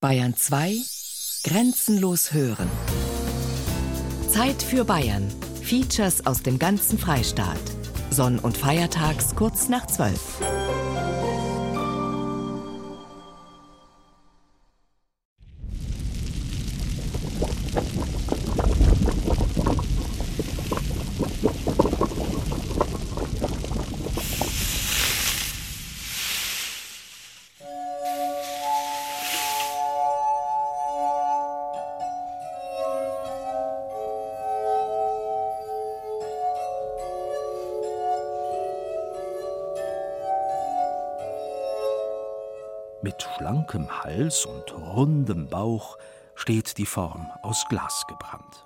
Bayern 2 Grenzenlos hören. Zeit für Bayern. Features aus dem ganzen Freistaat. Sonn- und Feiertags kurz nach 12. schlankem Hals und rundem Bauch steht die Form aus Glas gebrannt.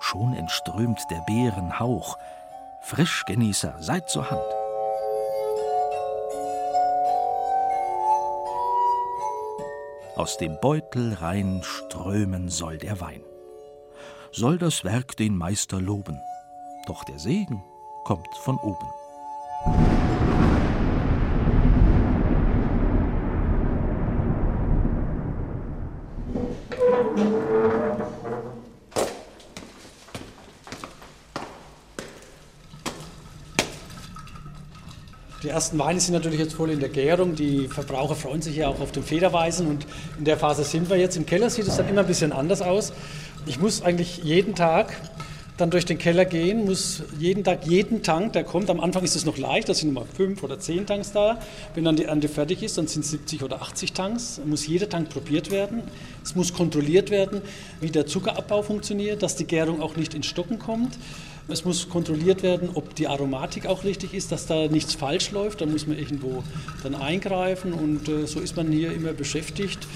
Schon entströmt der Beeren Hauch. Frischgenießer, seid zur Hand. Aus dem Beutel rein strömen soll der Wein. Soll das Werk den Meister loben, doch der Segen kommt von oben. Ersten Weine sind natürlich jetzt voll in der Gärung. Die Verbraucher freuen sich ja auch auf den Federweisen und in der Phase sind wir jetzt. Im Keller sieht es dann immer ein bisschen anders aus. Ich muss eigentlich jeden Tag dann durch den Keller gehen, muss jeden Tag jeden Tank, der kommt, am Anfang ist es noch leicht, da sind nochmal fünf oder zehn Tanks da. Wenn dann die Ernte fertig ist, dann sind es 70 oder 80 Tanks. Muss jeder Tank probiert werden. Es muss kontrolliert werden, wie der Zuckerabbau funktioniert, dass die Gärung auch nicht ins Stocken kommt. Es muss kontrolliert werden, ob die Aromatik auch richtig ist, dass da nichts falsch läuft. Da muss man irgendwo dann eingreifen und äh, so ist man hier immer beschäftigt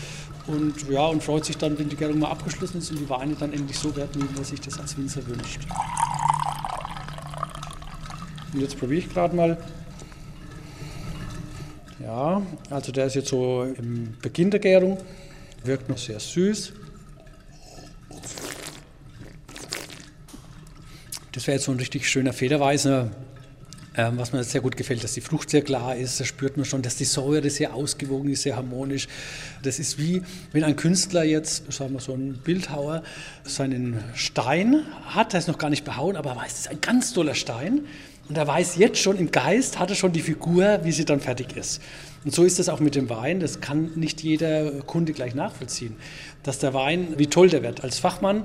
und, ja, und freut sich dann, wenn die Gärung mal abgeschlossen ist und die Weine dann endlich so werden, wie man sich das als Winzer wünscht. Und jetzt probiere ich gerade mal. Ja, also der ist jetzt so im Beginn der Gärung, wirkt noch sehr süß. Das wäre jetzt so ein richtig schöner Federweißer. Ähm, was mir sehr gut gefällt, dass die Frucht sehr klar ist, da spürt man schon, dass die Säure sehr ausgewogen ist, sehr harmonisch. Das ist wie, wenn ein Künstler jetzt, sagen wir so ein Bildhauer, seinen Stein hat, der ist noch gar nicht behauen, aber er weiß, das ist ein ganz toller Stein. Und er weiß jetzt schon im Geist, hat er schon die Figur, wie sie dann fertig ist. Und so ist es auch mit dem Wein. Das kann nicht jeder Kunde gleich nachvollziehen. Dass der Wein, wie toll der wird. Als Fachmann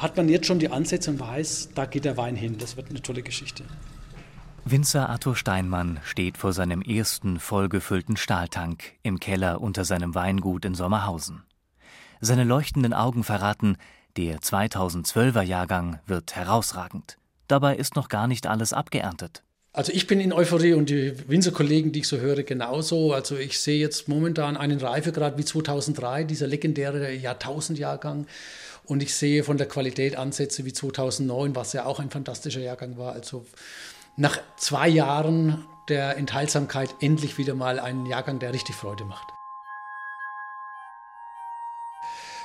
hat man jetzt schon die Ansätze und weiß, da geht der Wein hin. Das wird eine tolle Geschichte. Winzer Arthur Steinmann steht vor seinem ersten vollgefüllten Stahltank im Keller unter seinem Weingut in Sommerhausen. Seine leuchtenden Augen verraten, der 2012er Jahrgang wird herausragend. Dabei ist noch gar nicht alles abgeerntet. Also ich bin in Euphorie und die Winzerkollegen, die ich so höre, genauso. Also ich sehe jetzt momentan einen Reifegrad wie 2003, dieser legendäre Jahrtausendjahrgang. Und ich sehe von der Qualität Ansätze wie 2009, was ja auch ein fantastischer Jahrgang war. Also nach zwei Jahren der Enthaltsamkeit endlich wieder mal einen Jahrgang, der richtig Freude macht.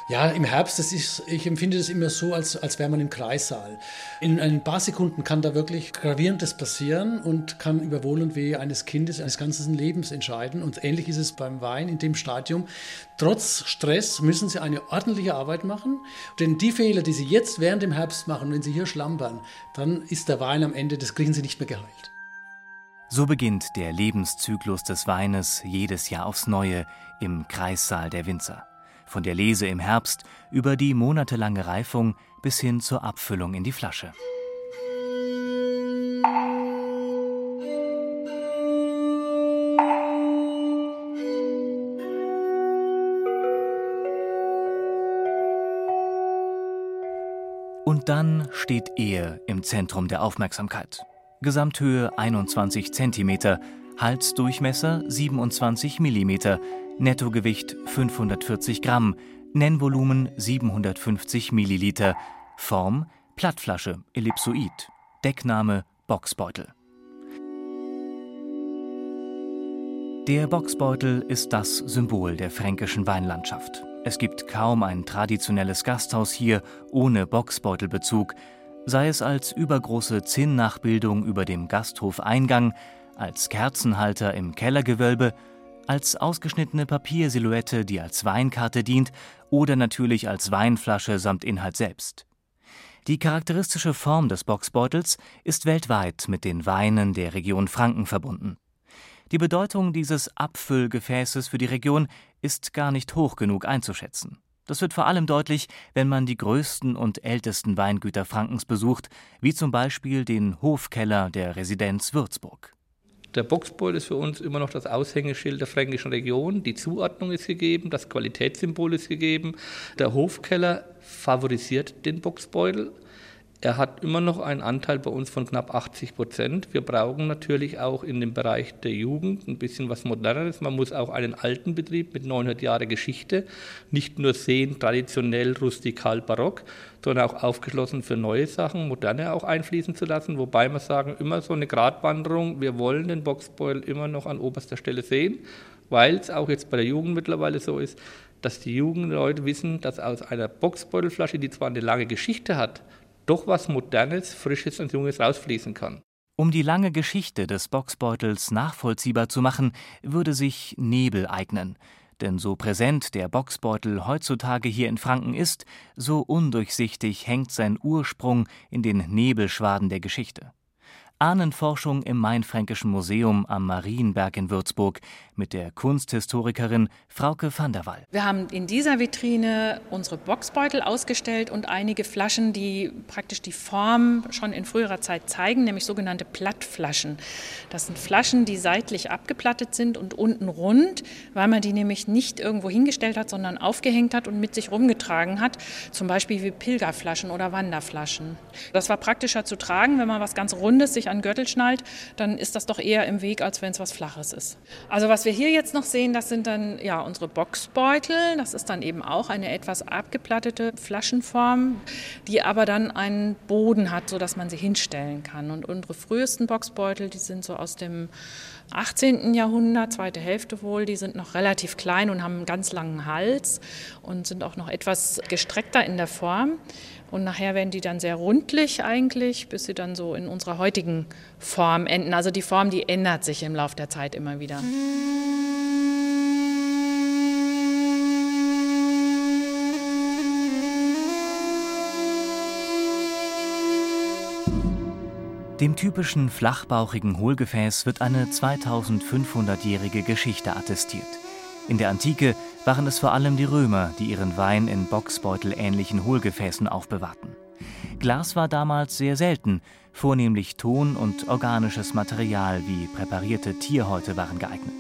Ja, im Herbst, das ist, ich empfinde das immer so, als, als wäre man im Kreissaal. In ein paar Sekunden kann da wirklich Gravierendes passieren und kann über Wohl und Wehe eines Kindes, eines ganzen Lebens entscheiden. Und ähnlich ist es beim Wein in dem Stadium. Trotz Stress müssen Sie eine ordentliche Arbeit machen, denn die Fehler, die Sie jetzt während dem Herbst machen, wenn Sie hier schlampern, dann ist der Wein am Ende, das kriegen Sie nicht mehr geheilt. So beginnt der Lebenszyklus des Weines jedes Jahr aufs Neue im Kreissaal der Winzer von der Lese im Herbst über die monatelange Reifung bis hin zur Abfüllung in die Flasche. Und dann steht er im Zentrum der Aufmerksamkeit. Gesamthöhe 21 cm, Halsdurchmesser 27 mm, Nettogewicht 540 Gramm, Nennvolumen 750 Milliliter, Form Plattflasche, Ellipsoid, Deckname Boxbeutel. Der Boxbeutel ist das Symbol der fränkischen Weinlandschaft. Es gibt kaum ein traditionelles Gasthaus hier ohne Boxbeutelbezug, sei es als übergroße Zinnnachbildung über dem Gasthofeingang, als Kerzenhalter im Kellergewölbe als ausgeschnittene Papiersilhouette, die als Weinkarte dient oder natürlich als Weinflasche samt Inhalt selbst. Die charakteristische Form des Boxbeutels ist weltweit mit den Weinen der Region Franken verbunden. Die Bedeutung dieses Abfüllgefäßes für die Region ist gar nicht hoch genug einzuschätzen. Das wird vor allem deutlich, wenn man die größten und ältesten Weingüter Frankens besucht, wie zum Beispiel den Hofkeller der Residenz Würzburg. Der Boxbeutel ist für uns immer noch das Aushängeschild der fränkischen Region. Die Zuordnung ist gegeben, das Qualitätssymbol ist gegeben. Der Hofkeller favorisiert den Boxbeutel. Er hat immer noch einen Anteil bei uns von knapp 80 Prozent. Wir brauchen natürlich auch in dem Bereich der Jugend ein bisschen was Moderneres. Man muss auch einen alten Betrieb mit 900 Jahren Geschichte nicht nur sehen, traditionell, rustikal, barock, sondern auch aufgeschlossen für neue Sachen, moderne auch einfließen zu lassen. Wobei wir sagen, immer so eine Gratwanderung. Wir wollen den Boxbeutel immer noch an oberster Stelle sehen, weil es auch jetzt bei der Jugend mittlerweile so ist, dass die Jugendleute wissen, dass aus einer Boxbeutelflasche, die zwar eine lange Geschichte hat, doch was Modernes, Frisches und Junges rausfließen kann. Um die lange Geschichte des Boxbeutels nachvollziehbar zu machen, würde sich Nebel eignen. Denn so präsent der Boxbeutel heutzutage hier in Franken ist, so undurchsichtig hängt sein Ursprung in den Nebelschwaden der Geschichte. Ahnenforschung im Mainfränkischen Museum am Marienberg in Würzburg mit der Kunsthistorikerin Frauke van der Wall. Wir haben in dieser Vitrine unsere Boxbeutel ausgestellt und einige Flaschen, die praktisch die Form schon in früherer Zeit zeigen, nämlich sogenannte Plattflaschen. Das sind Flaschen, die seitlich abgeplattet sind und unten rund, weil man die nämlich nicht irgendwo hingestellt hat, sondern aufgehängt hat und mit sich rumgetragen hat, zum Beispiel wie Pilgerflaschen oder Wanderflaschen. Das war praktischer zu tragen, wenn man was ganz Rundes sich an Gürtel schnallt, dann ist das doch eher im Weg, als wenn es was Flaches ist. Also was wir hier jetzt noch sehen, das sind dann ja unsere Boxbeutel. Das ist dann eben auch eine etwas abgeplattete Flaschenform, die aber dann einen Boden hat, sodass man sie hinstellen kann. Und unsere frühesten Boxbeutel, die sind so aus dem 18. Jahrhundert, zweite Hälfte wohl, die sind noch relativ klein und haben einen ganz langen Hals und sind auch noch etwas gestreckter in der Form. Und nachher werden die dann sehr rundlich eigentlich, bis sie dann so in unserer heutigen Form enden. Also die Form, die ändert sich im Laufe der Zeit immer wieder. Dem typischen flachbauchigen Hohlgefäß wird eine 2500-jährige Geschichte attestiert. In der Antike waren es vor allem die Römer, die ihren Wein in boxbeutelähnlichen Hohlgefäßen aufbewahrten. Glas war damals sehr selten, vornehmlich Ton und organisches Material wie präparierte Tierhäute waren geeignet.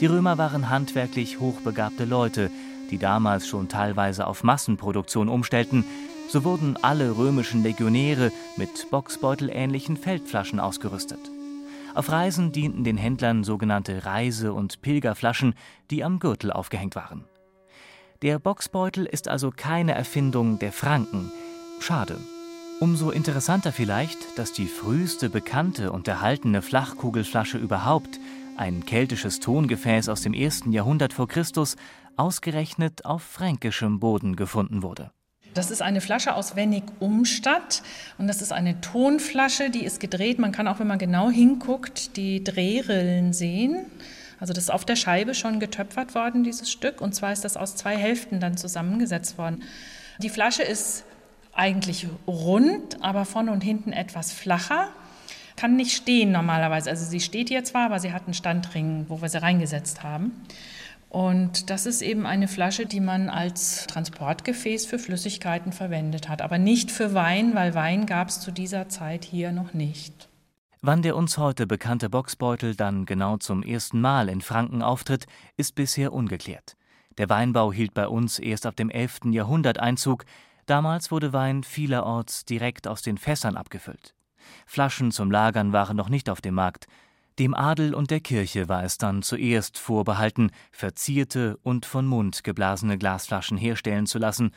Die Römer waren handwerklich hochbegabte Leute, die damals schon teilweise auf Massenproduktion umstellten so wurden alle römischen Legionäre mit boxbeutelähnlichen Feldflaschen ausgerüstet. Auf Reisen dienten den Händlern sogenannte Reise- und Pilgerflaschen, die am Gürtel aufgehängt waren. Der Boxbeutel ist also keine Erfindung der Franken. Schade. Umso interessanter vielleicht, dass die früheste bekannte und erhaltene Flachkugelflasche überhaupt, ein keltisches Tongefäß aus dem ersten Jahrhundert vor Christus, ausgerechnet auf fränkischem Boden gefunden wurde. Das ist eine Flasche aus Wennig-Umstadt und das ist eine Tonflasche, die ist gedreht. Man kann auch, wenn man genau hinguckt, die Drehrillen sehen. Also das ist auf der Scheibe schon getöpfert worden, dieses Stück. Und zwar ist das aus zwei Hälften dann zusammengesetzt worden. Die Flasche ist eigentlich rund, aber vorne und hinten etwas flacher. Kann nicht stehen normalerweise. Also sie steht hier zwar, aber sie hat einen Standring, wo wir sie reingesetzt haben. Und das ist eben eine Flasche, die man als Transportgefäß für Flüssigkeiten verwendet hat, aber nicht für Wein, weil Wein gab es zu dieser Zeit hier noch nicht. Wann der uns heute bekannte Boxbeutel dann genau zum ersten Mal in Franken auftritt, ist bisher ungeklärt. Der Weinbau hielt bei uns erst ab dem 11. Jahrhundert Einzug. Damals wurde Wein vielerorts direkt aus den Fässern abgefüllt. Flaschen zum Lagern waren noch nicht auf dem Markt. Dem Adel und der Kirche war es dann zuerst vorbehalten, verzierte und von Mund geblasene Glasflaschen herstellen zu lassen.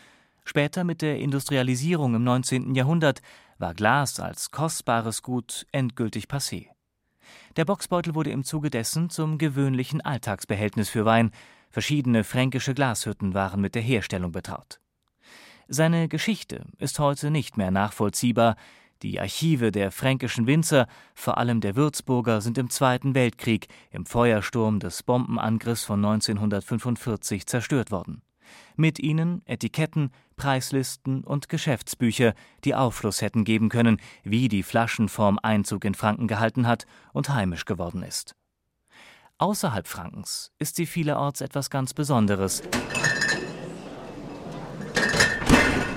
Später mit der Industrialisierung im 19. Jahrhundert war Glas als kostbares Gut endgültig passé. Der Boxbeutel wurde im Zuge dessen zum gewöhnlichen Alltagsbehältnis für Wein. Verschiedene fränkische Glashütten waren mit der Herstellung betraut. Seine Geschichte ist heute nicht mehr nachvollziehbar, Die Archive der fränkischen Winzer, vor allem der Würzburger, sind im Zweiten Weltkrieg im Feuersturm des Bombenangriffs von 1945 zerstört worden. Mit ihnen Etiketten, Preislisten und Geschäftsbücher, die Aufschluss hätten geben können, wie die Flaschenform Einzug in Franken gehalten hat und heimisch geworden ist. Außerhalb Frankens ist sie vielerorts etwas ganz Besonderes.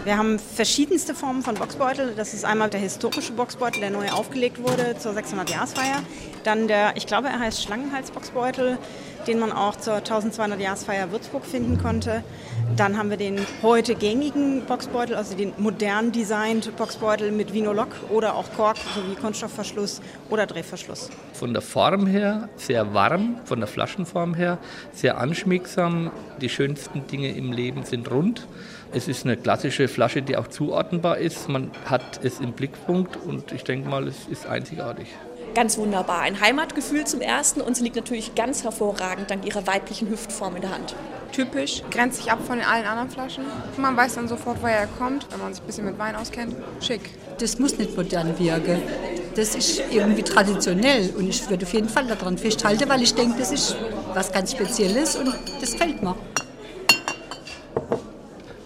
Wir haben verschiedenste Formen von Boxbeutel. Das ist einmal der historische Boxbeutel, der neu aufgelegt wurde zur 600-Jahresfeier. Dann der, ich glaube, er heißt Schlangenhalsboxbeutel, den man auch zur 1200-Jahresfeier Würzburg finden konnte. Dann haben wir den heute gängigen Boxbeutel, also den modern designt Boxbeutel mit Vinolock oder auch Kork sowie Kunststoffverschluss oder Drehverschluss. Von der Form her sehr warm, von der Flaschenform her sehr anschmiegsam. Die schönsten Dinge im Leben sind rund. Es ist eine klassische Flasche, die auch zuordnenbar ist. Man hat es im Blickpunkt und ich denke mal, es ist einzigartig. Ganz wunderbar. Ein Heimatgefühl zum ersten und sie liegt natürlich ganz hervorragend dank ihrer weiblichen Hüftform in der Hand. Typisch, grenzt sich ab von allen anderen Flaschen. Man weiß dann sofort, woher er kommt, wenn man sich ein bisschen mit Wein auskennt. Schick. Das muss nicht modern wirken. Das ist irgendwie traditionell und ich würde auf jeden Fall daran festhalten, weil ich denke, das ist was ganz Spezielles und das fällt mir.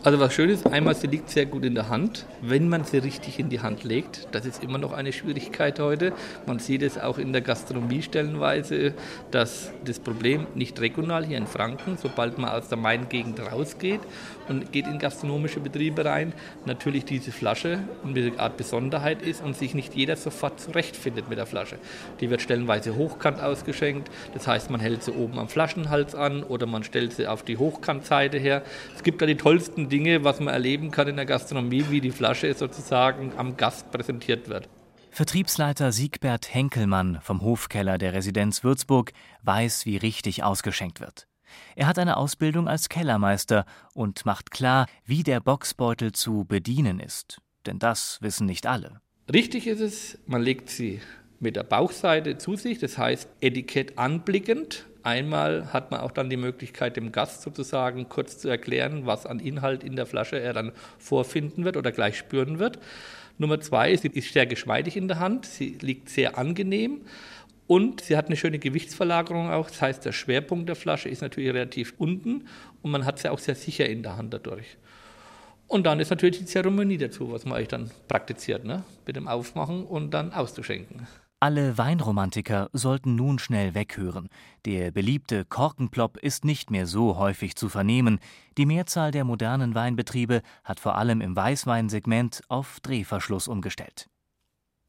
Also was schön ist, einmal sie liegt sehr gut in der Hand, wenn man sie richtig in die Hand legt. Das ist immer noch eine Schwierigkeit heute. Man sieht es auch in der Gastronomie stellenweise, dass das Problem nicht regional hier in Franken, sobald man aus der Main-Gegend rausgeht und geht in gastronomische Betriebe rein, natürlich diese Flasche eine Art Besonderheit ist und sich nicht jeder sofort zurechtfindet mit der Flasche. Die wird stellenweise hochkant ausgeschenkt, das heißt, man hält sie oben am Flaschenhals an oder man stellt sie auf die Hochkantseite her. Es gibt da die tollsten Dinge, was man erleben kann in der Gastronomie, wie die Flasche sozusagen am Gast präsentiert wird. Vertriebsleiter Siegbert Henkelmann vom Hofkeller der Residenz Würzburg weiß, wie richtig ausgeschenkt wird. Er hat eine Ausbildung als Kellermeister und macht klar, wie der Boxbeutel zu bedienen ist. Denn das wissen nicht alle. Richtig ist es, man legt sie mit der Bauchseite zu sich, das heißt Etikett anblickend, Einmal hat man auch dann die Möglichkeit, dem Gast sozusagen kurz zu erklären, was an Inhalt in der Flasche er dann vorfinden wird oder gleich spüren wird. Nummer zwei, sie ist sehr geschmeidig in der Hand, sie liegt sehr angenehm und sie hat eine schöne Gewichtsverlagerung auch. Das heißt, der Schwerpunkt der Flasche ist natürlich relativ unten und man hat sie auch sehr sicher in der Hand dadurch. Und dann ist natürlich die Zeremonie dazu, was man euch dann praktiziert, ne? mit dem Aufmachen und dann auszuschenken. Alle Weinromantiker sollten nun schnell weghören. Der beliebte Korkenplopp ist nicht mehr so häufig zu vernehmen. Die Mehrzahl der modernen Weinbetriebe hat vor allem im Weißweinsegment auf Drehverschluss umgestellt.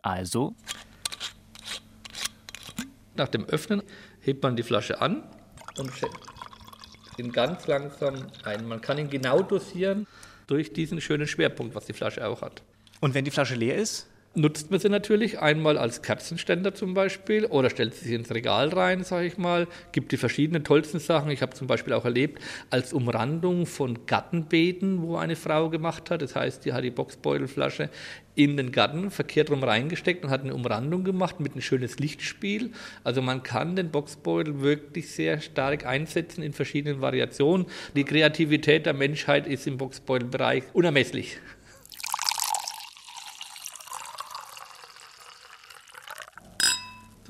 Also nach dem Öffnen hebt man die Flasche an und schenkt ihn ganz langsam ein. Man kann ihn genau dosieren durch diesen schönen Schwerpunkt, was die Flasche auch hat. Und wenn die Flasche leer ist? Nutzt man sie natürlich einmal als Kerzenständer zum Beispiel oder stellt sie ins Regal rein, sage ich mal. Gibt die verschiedenen tollsten Sachen. Ich habe zum Beispiel auch erlebt, als Umrandung von Gartenbeeten, wo eine Frau gemacht hat. Das heißt, die hat die Boxbeutelflasche in den Garten verkehrt rum reingesteckt und hat eine Umrandung gemacht mit ein schönes Lichtspiel. Also man kann den Boxbeutel wirklich sehr stark einsetzen in verschiedenen Variationen. Die Kreativität der Menschheit ist im Boxbeutelbereich unermesslich.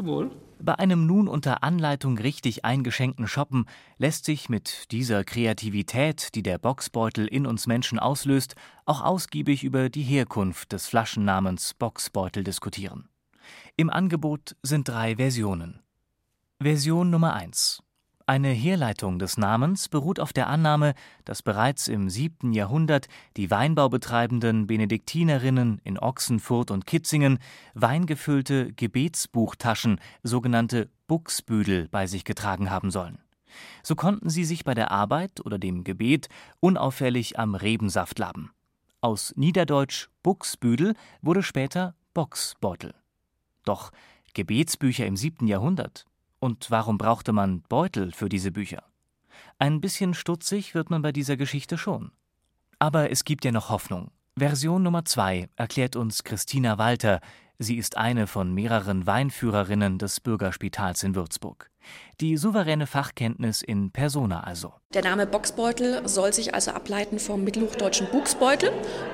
Zum Wohl. Bei einem nun unter Anleitung richtig eingeschenkten Shoppen lässt sich mit dieser Kreativität, die der Boxbeutel in uns Menschen auslöst, auch ausgiebig über die Herkunft des Flaschennamens Boxbeutel diskutieren. Im Angebot sind drei Versionen. Version Nummer 1 eine Herleitung des Namens beruht auf der Annahme, dass bereits im 7. Jahrhundert die Weinbaubetreibenden Benediktinerinnen in Ochsenfurt und Kitzingen weingefüllte Gebetsbuchtaschen, sogenannte Buchsbüdel, bei sich getragen haben sollen. So konnten sie sich bei der Arbeit oder dem Gebet unauffällig am Rebensaft laben. Aus Niederdeutsch Buchsbüdel wurde später Boxbeutel. Doch Gebetsbücher im 7. Jahrhundert, und warum brauchte man Beutel für diese Bücher? Ein bisschen stutzig wird man bei dieser Geschichte schon. Aber es gibt ja noch Hoffnung. Version Nummer zwei erklärt uns Christina Walter. Sie ist eine von mehreren Weinführerinnen des Bürgerspitals in Würzburg. Die souveräne Fachkenntnis in Persona also. Der Name Boxbeutel soll sich also ableiten vom mittelhochdeutschen Buchsbeutel.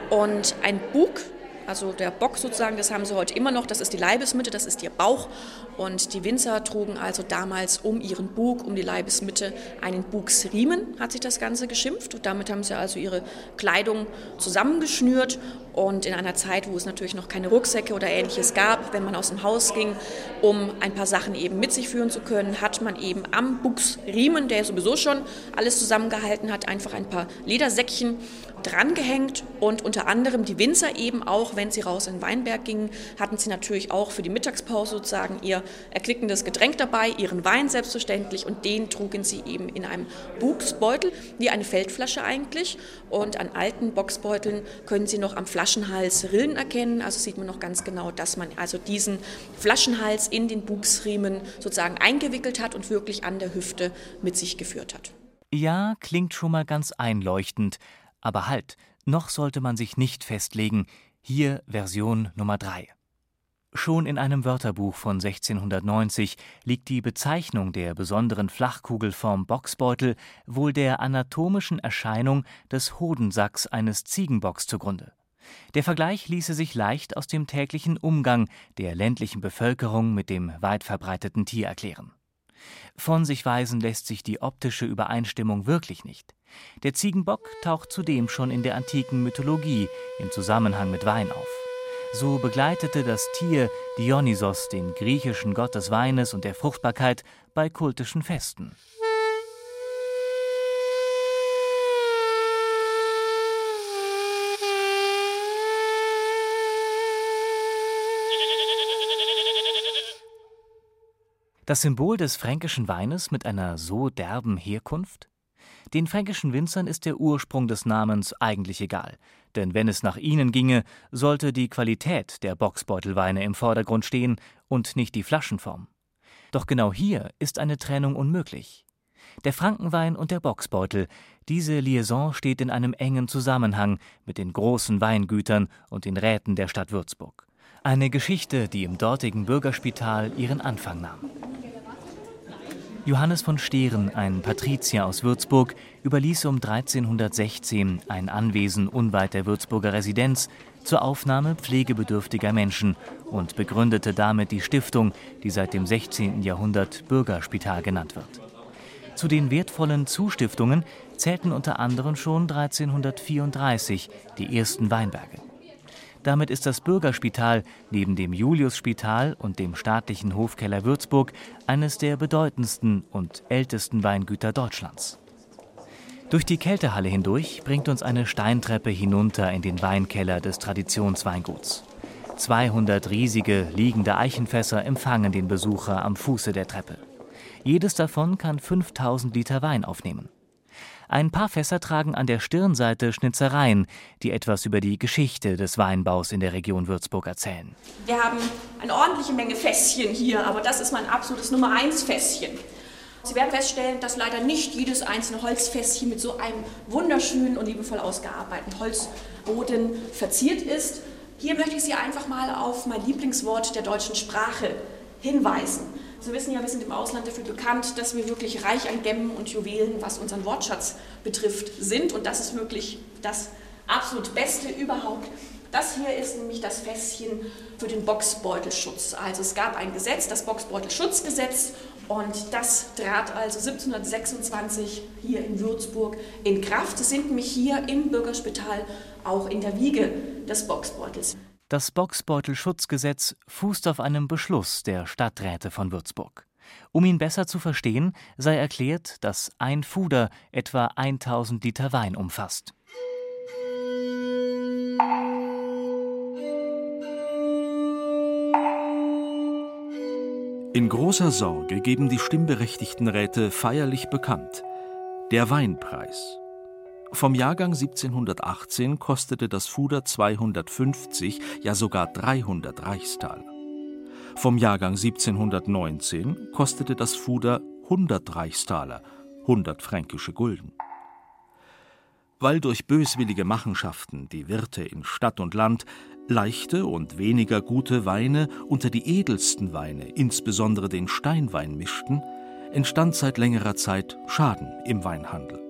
Und ein Bug Also der Bock sozusagen, das haben sie heute immer noch, das ist die Leibesmitte, das ist ihr Bauch. Und die Winzer trugen also damals um ihren Bug, um die Leibesmitte, einen Bugsriemen, hat sich das Ganze geschimpft. Und damit haben sie also ihre Kleidung zusammengeschnürt. Und in einer Zeit, wo es natürlich noch keine Rucksäcke oder ähnliches gab, wenn man aus dem Haus ging, um ein paar Sachen eben mit sich führen zu können, hat man eben am Bugsriemen, der sowieso schon alles zusammengehalten hat, einfach ein paar Ledersäckchen drangehängt und unter anderem die Winzer eben auch, wenn sie raus in den Weinberg gingen, hatten sie natürlich auch für die Mittagspause sozusagen ihr erquickendes Getränk dabei, ihren Wein selbstverständlich und den trugen sie eben in einem Buchsbeutel, wie eine Feldflasche eigentlich. Und an alten Boxbeuteln können Sie noch am Flaschenhals Rillen erkennen, also sieht man noch ganz genau, dass man also diesen Flaschenhals in den Buchsriemen sozusagen eingewickelt hat und wirklich an der Hüfte mit sich geführt hat. Ja, klingt schon mal ganz einleuchtend, aber halt, noch sollte man sich nicht festlegen. Hier Version Nummer 3. Schon in einem Wörterbuch von 1690 liegt die Bezeichnung der besonderen Flachkugelform Bocksbeutel wohl der anatomischen Erscheinung des Hodensacks eines Ziegenbocks zugrunde. Der Vergleich ließe sich leicht aus dem täglichen Umgang der ländlichen Bevölkerung mit dem weit verbreiteten Tier erklären. Von sich weisen lässt sich die optische Übereinstimmung wirklich nicht. Der Ziegenbock taucht zudem schon in der antiken Mythologie im Zusammenhang mit Wein auf. So begleitete das Tier Dionysos den griechischen Gott des Weines und der Fruchtbarkeit bei kultischen Festen. Das Symbol des fränkischen Weines mit einer so derben Herkunft? Den fränkischen Winzern ist der Ursprung des Namens eigentlich egal, denn wenn es nach ihnen ginge, sollte die Qualität der Bocksbeutelweine im Vordergrund stehen und nicht die Flaschenform. Doch genau hier ist eine Trennung unmöglich. Der Frankenwein und der Bocksbeutel, diese Liaison steht in einem engen Zusammenhang mit den großen Weingütern und den Räten der Stadt Würzburg. Eine Geschichte, die im dortigen Bürgerspital ihren Anfang nahm. Johannes von Stehren, ein Patrizier aus Würzburg, überließ um 1316 ein Anwesen unweit der Würzburger Residenz zur Aufnahme pflegebedürftiger Menschen und begründete damit die Stiftung, die seit dem 16. Jahrhundert Bürgerspital genannt wird. Zu den wertvollen Zustiftungen zählten unter anderem schon 1334 die ersten Weinberge. Damit ist das Bürgerspital neben dem Juliusspital und dem staatlichen Hofkeller Würzburg eines der bedeutendsten und ältesten Weingüter Deutschlands. Durch die Kältehalle hindurch bringt uns eine Steintreppe hinunter in den Weinkeller des Traditionsweinguts. 200 riesige liegende Eichenfässer empfangen den Besucher am Fuße der Treppe. Jedes davon kann 5000 Liter Wein aufnehmen. Ein paar Fässer tragen an der Stirnseite Schnitzereien, die etwas über die Geschichte des Weinbaus in der Region Würzburg erzählen. Wir haben eine ordentliche Menge Fässchen hier, aber das ist mein absolutes Nummer 1 Fässchen. Sie werden feststellen, dass leider nicht jedes einzelne Holzfässchen mit so einem wunderschönen und liebevoll ausgearbeiteten Holzboden verziert ist. Hier möchte ich Sie einfach mal auf mein Lieblingswort der deutschen Sprache hinweisen. Sie wissen ja, wir sind im Ausland dafür bekannt, dass wir wirklich reich an Gemmen und Juwelen, was unseren Wortschatz betrifft, sind. Und das ist wirklich das absolut Beste überhaupt. Das hier ist nämlich das Fässchen für den Boxbeutelschutz. Also es gab ein Gesetz, das Boxbeutelschutzgesetz, und das trat also 1726 hier in Würzburg in Kraft. Sie sind nämlich hier im Bürgerspital auch in der Wiege des Boxbeutels. Das Boxbeutelschutzgesetz fußt auf einem Beschluss der Stadträte von Würzburg. Um ihn besser zu verstehen, sei erklärt, dass ein Fuder etwa 1000 Liter Wein umfasst. In großer Sorge geben die stimmberechtigten Räte feierlich bekannt: Der Weinpreis vom Jahrgang 1718 kostete das Fuder 250, ja sogar 300 Reichstaler. Vom Jahrgang 1719 kostete das Fuder 100 Reichstaler, 100 fränkische Gulden. Weil durch böswillige Machenschaften die Wirte in Stadt und Land leichte und weniger gute Weine unter die edelsten Weine, insbesondere den Steinwein, mischten, entstand seit längerer Zeit Schaden im Weinhandel.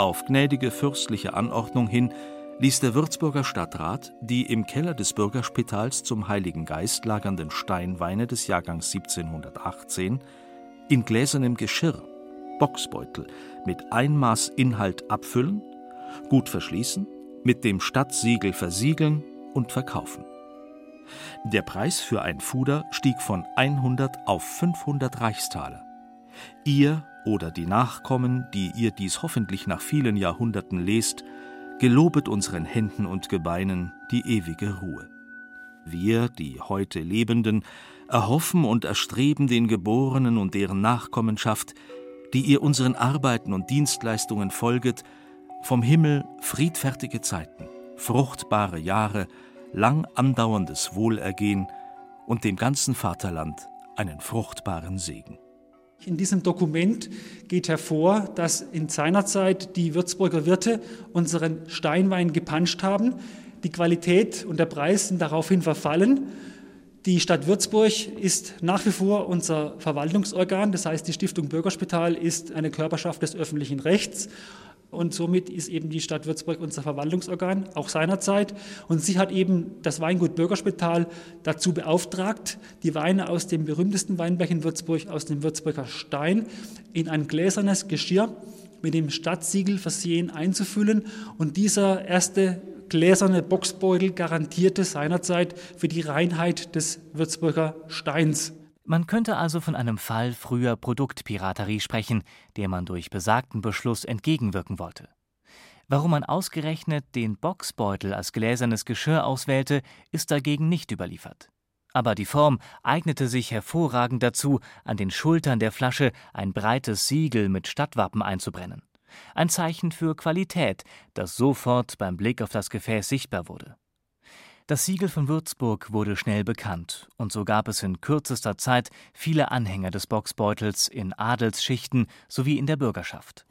Auf gnädige fürstliche Anordnung hin ließ der Würzburger Stadtrat die im Keller des Bürgerspitals zum Heiligen Geist lagernden Steinweine des Jahrgangs 1718 in gläsernem Geschirr, Bocksbeutel, mit Einmaß Inhalt abfüllen, gut verschließen, mit dem Stadtsiegel versiegeln und verkaufen. Der Preis für ein Fuder stieg von 100 auf 500 Reichstaler. Ihr oder die Nachkommen, die ihr dies hoffentlich nach vielen Jahrhunderten lest, gelobet unseren Händen und Gebeinen die ewige Ruhe. Wir, die heute Lebenden, erhoffen und erstreben den Geborenen und deren Nachkommenschaft, die ihr unseren Arbeiten und Dienstleistungen folget, vom Himmel friedfertige Zeiten, fruchtbare Jahre, lang andauerndes Wohlergehen und dem ganzen Vaterland einen fruchtbaren Segen. In diesem Dokument geht hervor, dass in seiner Zeit die Würzburger Wirte unseren Steinwein gepanscht haben. Die Qualität und der Preis sind daraufhin verfallen. Die Stadt Würzburg ist nach wie vor unser Verwaltungsorgan, das heißt die Stiftung Bürgerspital ist eine Körperschaft des öffentlichen Rechts und somit ist eben die Stadt Würzburg unser Verwaltungsorgan, auch seinerzeit. Und sie hat eben das Weingut Bürgerspital dazu beauftragt, die Weine aus dem berühmtesten Weinberg in Würzburg, aus dem Würzburger Stein, in ein gläsernes Geschirr mit dem Stadtsiegel versehen einzufüllen. Und dieser erste gläserne Boxbeutel garantierte seinerzeit für die Reinheit des Würzburger Steins. Man könnte also von einem Fall früher Produktpiraterie sprechen, der man durch besagten Beschluss entgegenwirken wollte. Warum man ausgerechnet den Boxbeutel als gläsernes Geschirr auswählte, ist dagegen nicht überliefert. Aber die Form eignete sich hervorragend dazu, an den Schultern der Flasche ein breites Siegel mit Stadtwappen einzubrennen. Ein Zeichen für Qualität, das sofort beim Blick auf das Gefäß sichtbar wurde. Das Siegel von Würzburg wurde schnell bekannt, und so gab es in kürzester Zeit viele Anhänger des Boxbeutels in Adelsschichten sowie in der Bürgerschaft.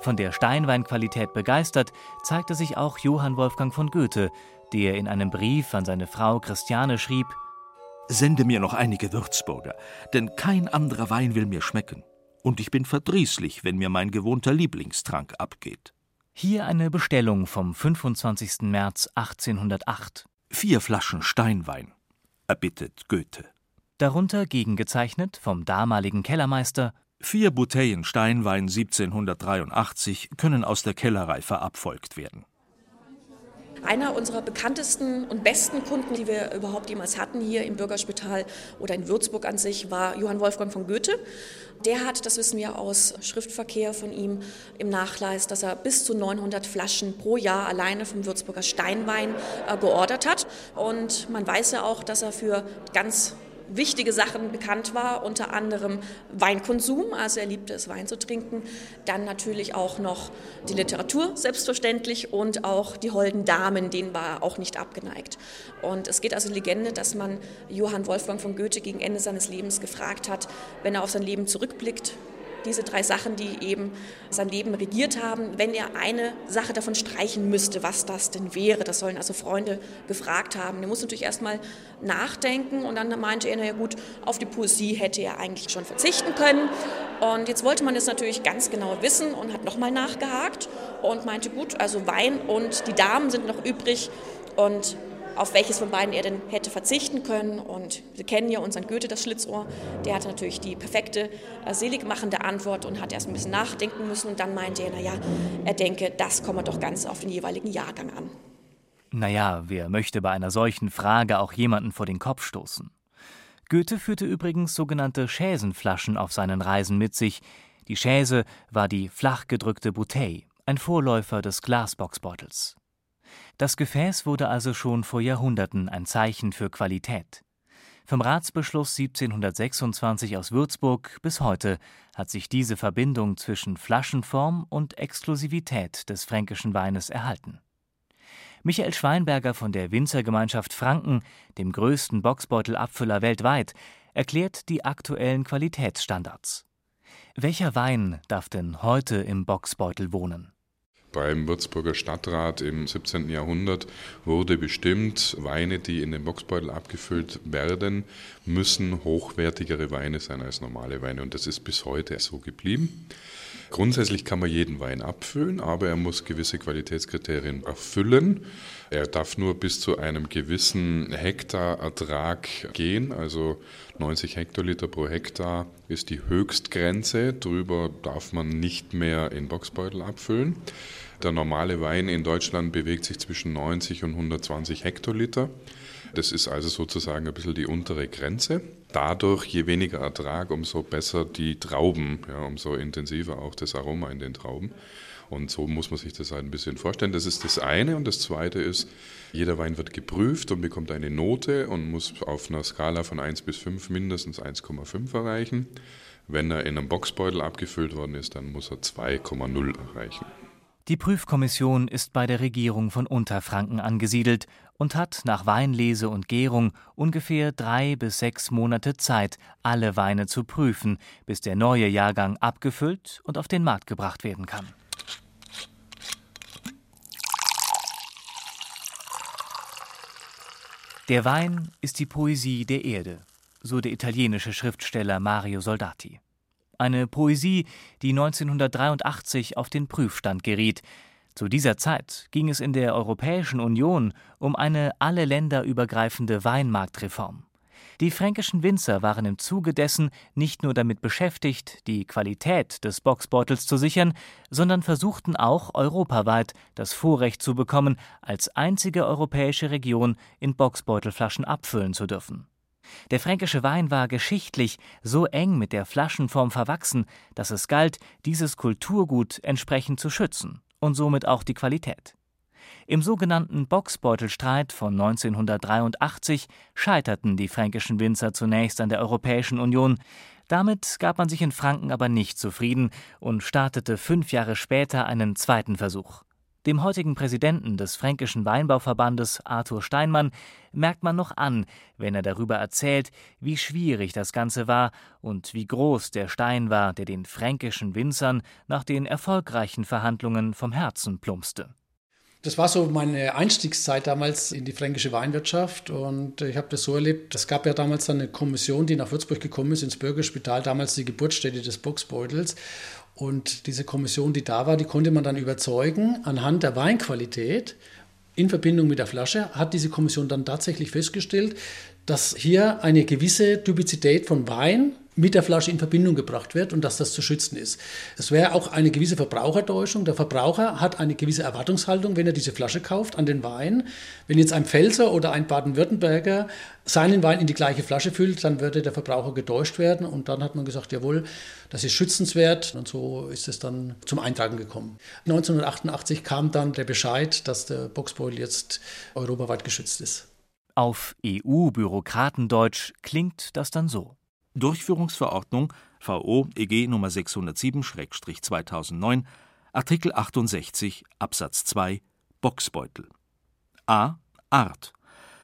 Von der Steinweinqualität begeistert zeigte sich auch Johann Wolfgang von Goethe, der in einem Brief an seine Frau Christiane schrieb: Sende mir noch einige Würzburger, denn kein anderer Wein will mir schmecken, und ich bin verdrießlich, wenn mir mein gewohnter Lieblingstrank abgeht. Hier eine Bestellung vom 25. März 1808. Vier Flaschen Steinwein, erbittet Goethe. Darunter gegengezeichnet vom damaligen Kellermeister Vier Bouteillen Steinwein 1783 können aus der Kellerei verabfolgt werden. Einer unserer bekanntesten und besten Kunden, die wir überhaupt jemals hatten hier im Bürgerspital oder in Würzburg an sich, war Johann Wolfgang von Goethe. Der hat, das wissen wir aus Schriftverkehr von ihm im Nachlass, dass er bis zu 900 Flaschen pro Jahr alleine vom Würzburger Steinwein äh, geordert hat. Und man weiß ja auch, dass er für ganz wichtige Sachen bekannt war, unter anderem Weinkonsum, also er liebte es, Wein zu trinken, dann natürlich auch noch die Literatur, selbstverständlich, und auch die holden Damen, denen war er auch nicht abgeneigt. Und es geht also Legende, dass man Johann Wolfgang von Goethe gegen Ende seines Lebens gefragt hat, wenn er auf sein Leben zurückblickt, diese drei Sachen, die eben sein Leben regiert haben, wenn er eine Sache davon streichen müsste, was das denn wäre. Das sollen also Freunde gefragt haben. Er muss natürlich erstmal nachdenken und dann meinte er, naja gut, auf die Poesie hätte er eigentlich schon verzichten können. Und jetzt wollte man es natürlich ganz genau wissen und hat nochmal nachgehakt und meinte, gut, also Wein und die Damen sind noch übrig und auf welches von beiden er denn hätte verzichten können. Und wir kennen ja unseren Goethe, das Schlitzohr, der hatte natürlich die perfekte, äh, seligmachende Antwort und hat erst ein bisschen nachdenken müssen. Und dann meinte er, naja, er denke, das komme doch ganz auf den jeweiligen Jahrgang an. Naja, wer möchte bei einer solchen Frage auch jemanden vor den Kopf stoßen? Goethe führte übrigens sogenannte Schäsenflaschen auf seinen Reisen mit sich. Die Schäse war die flach gedrückte Bouteille, ein Vorläufer des Glasboxbeutels. Das Gefäß wurde also schon vor Jahrhunderten ein Zeichen für Qualität. Vom Ratsbeschluss 1726 aus Würzburg bis heute hat sich diese Verbindung zwischen Flaschenform und Exklusivität des fränkischen Weines erhalten. Michael Schweinberger von der Winzergemeinschaft Franken, dem größten Boxbeutelabfüller weltweit, erklärt die aktuellen Qualitätsstandards. Welcher Wein darf denn heute im Boxbeutel wohnen? Beim Würzburger Stadtrat im 17. Jahrhundert wurde bestimmt, Weine, die in den Boxbeutel abgefüllt werden, müssen hochwertigere Weine sein als normale Weine. Und das ist bis heute so geblieben. Grundsätzlich kann man jeden Wein abfüllen, aber er muss gewisse Qualitätskriterien erfüllen. Er darf nur bis zu einem gewissen Hektarertrag gehen, also 90 Hektoliter pro Hektar ist die Höchstgrenze. Drüber darf man nicht mehr in Boxbeutel abfüllen. Der normale Wein in Deutschland bewegt sich zwischen 90 und 120 Hektoliter. Das ist also sozusagen ein bisschen die untere Grenze. Dadurch, je weniger Ertrag, umso besser die Trauben, ja, umso intensiver auch das Aroma in den Trauben. Und so muss man sich das halt ein bisschen vorstellen. Das ist das eine. Und das zweite ist, jeder Wein wird geprüft und bekommt eine Note und muss auf einer Skala von 1 bis 5 mindestens 1,5 erreichen. Wenn er in einem Boxbeutel abgefüllt worden ist, dann muss er 2,0 erreichen. Die Prüfkommission ist bei der Regierung von Unterfranken angesiedelt und hat nach Weinlese und Gärung ungefähr drei bis sechs Monate Zeit, alle Weine zu prüfen, bis der neue Jahrgang abgefüllt und auf den Markt gebracht werden kann. Der Wein ist die Poesie der Erde, so der italienische Schriftsteller Mario Soldati. Eine Poesie, die 1983 auf den Prüfstand geriet. Zu dieser Zeit ging es in der Europäischen Union um eine alle Länder übergreifende Weinmarktreform. Die fränkischen Winzer waren im Zuge dessen nicht nur damit beschäftigt, die Qualität des Boxbeutels zu sichern, sondern versuchten auch europaweit das Vorrecht zu bekommen, als einzige europäische Region in Boxbeutelflaschen abfüllen zu dürfen. Der fränkische Wein war geschichtlich so eng mit der Flaschenform verwachsen, dass es galt, dieses Kulturgut entsprechend zu schützen und somit auch die Qualität. Im sogenannten Boxbeutelstreit von 1983 scheiterten die fränkischen Winzer zunächst an der Europäischen Union. Damit gab man sich in Franken aber nicht zufrieden und startete fünf Jahre später einen zweiten Versuch. Dem heutigen Präsidenten des Fränkischen Weinbauverbandes Arthur Steinmann merkt man noch an, wenn er darüber erzählt, wie schwierig das Ganze war und wie groß der Stein war, der den fränkischen Winzern nach den erfolgreichen Verhandlungen vom Herzen plumpste. Das war so meine Einstiegszeit damals in die fränkische Weinwirtschaft und ich habe das so erlebt. Es gab ja damals eine Kommission, die nach Würzburg gekommen ist, ins Bürgerspital, damals die Geburtsstätte des Boxbeutels. Und diese Kommission, die da war, die konnte man dann überzeugen, anhand der Weinqualität in Verbindung mit der Flasche, hat diese Kommission dann tatsächlich festgestellt, dass hier eine gewisse Typizität von Wein mit der Flasche in Verbindung gebracht wird und dass das zu schützen ist. Es wäre auch eine gewisse Verbrauchertäuschung. Der Verbraucher hat eine gewisse Erwartungshaltung, wenn er diese Flasche kauft an den Wein. Wenn jetzt ein Pfälzer oder ein Baden-Württemberger seinen Wein in die gleiche Flasche füllt, dann würde der Verbraucher getäuscht werden und dann hat man gesagt, jawohl, das ist schützenswert und so ist es dann zum Eintragen gekommen. 1988 kam dann der Bescheid, dass der Boxbeutel jetzt europaweit geschützt ist. Auf EU-Bürokratendeutsch klingt das dann so. Durchführungsverordnung VO EG Nummer 607-2009 Artikel 68 Absatz 2 Boxbeutel A. Art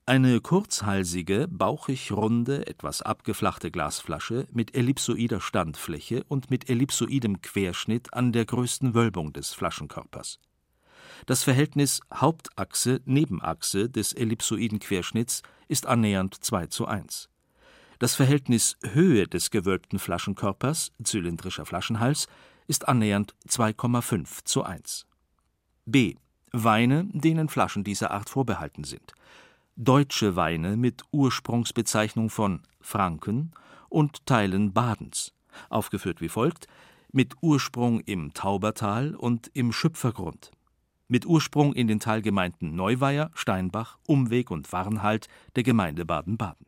eine kurzhalsige, bauchig runde, etwas abgeflachte Glasflasche mit ellipsoider Standfläche und mit ellipsoidem Querschnitt an der größten Wölbung des Flaschenkörpers. Das Verhältnis Hauptachse-Nebenachse des ellipsoiden Querschnitts ist annähernd 2 zu 1. Das Verhältnis Höhe des gewölbten Flaschenkörpers (zylindrischer Flaschenhals) ist annähernd 2,5 zu 1. b. Weine, denen Flaschen dieser Art vorbehalten sind. Deutsche Weine mit Ursprungsbezeichnung von Franken und Teilen Badens, aufgeführt wie folgt: mit Ursprung im Taubertal und im Schüpfergrund, mit Ursprung in den Teilgemeinden Neuweier, Steinbach, Umweg und Warnhalt der Gemeinde Baden-Baden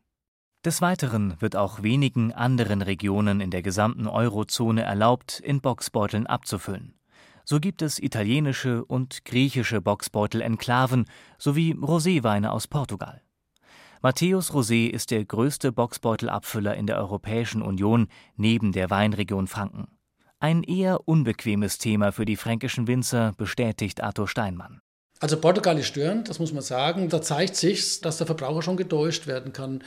des Weiteren wird auch wenigen anderen Regionen in der gesamten Eurozone erlaubt, in Boxbeuteln abzufüllen. So gibt es italienische und griechische Boxbeutel-Enklaven sowie Roséweine aus Portugal. Matthäus Rosé ist der größte Boxbeutelabfüller in der Europäischen Union neben der Weinregion Franken. Ein eher unbequemes Thema für die fränkischen Winzer, bestätigt Arthur Steinmann. Also Portugal ist störend, das muss man sagen. Da zeigt sich, dass der Verbraucher schon getäuscht werden kann.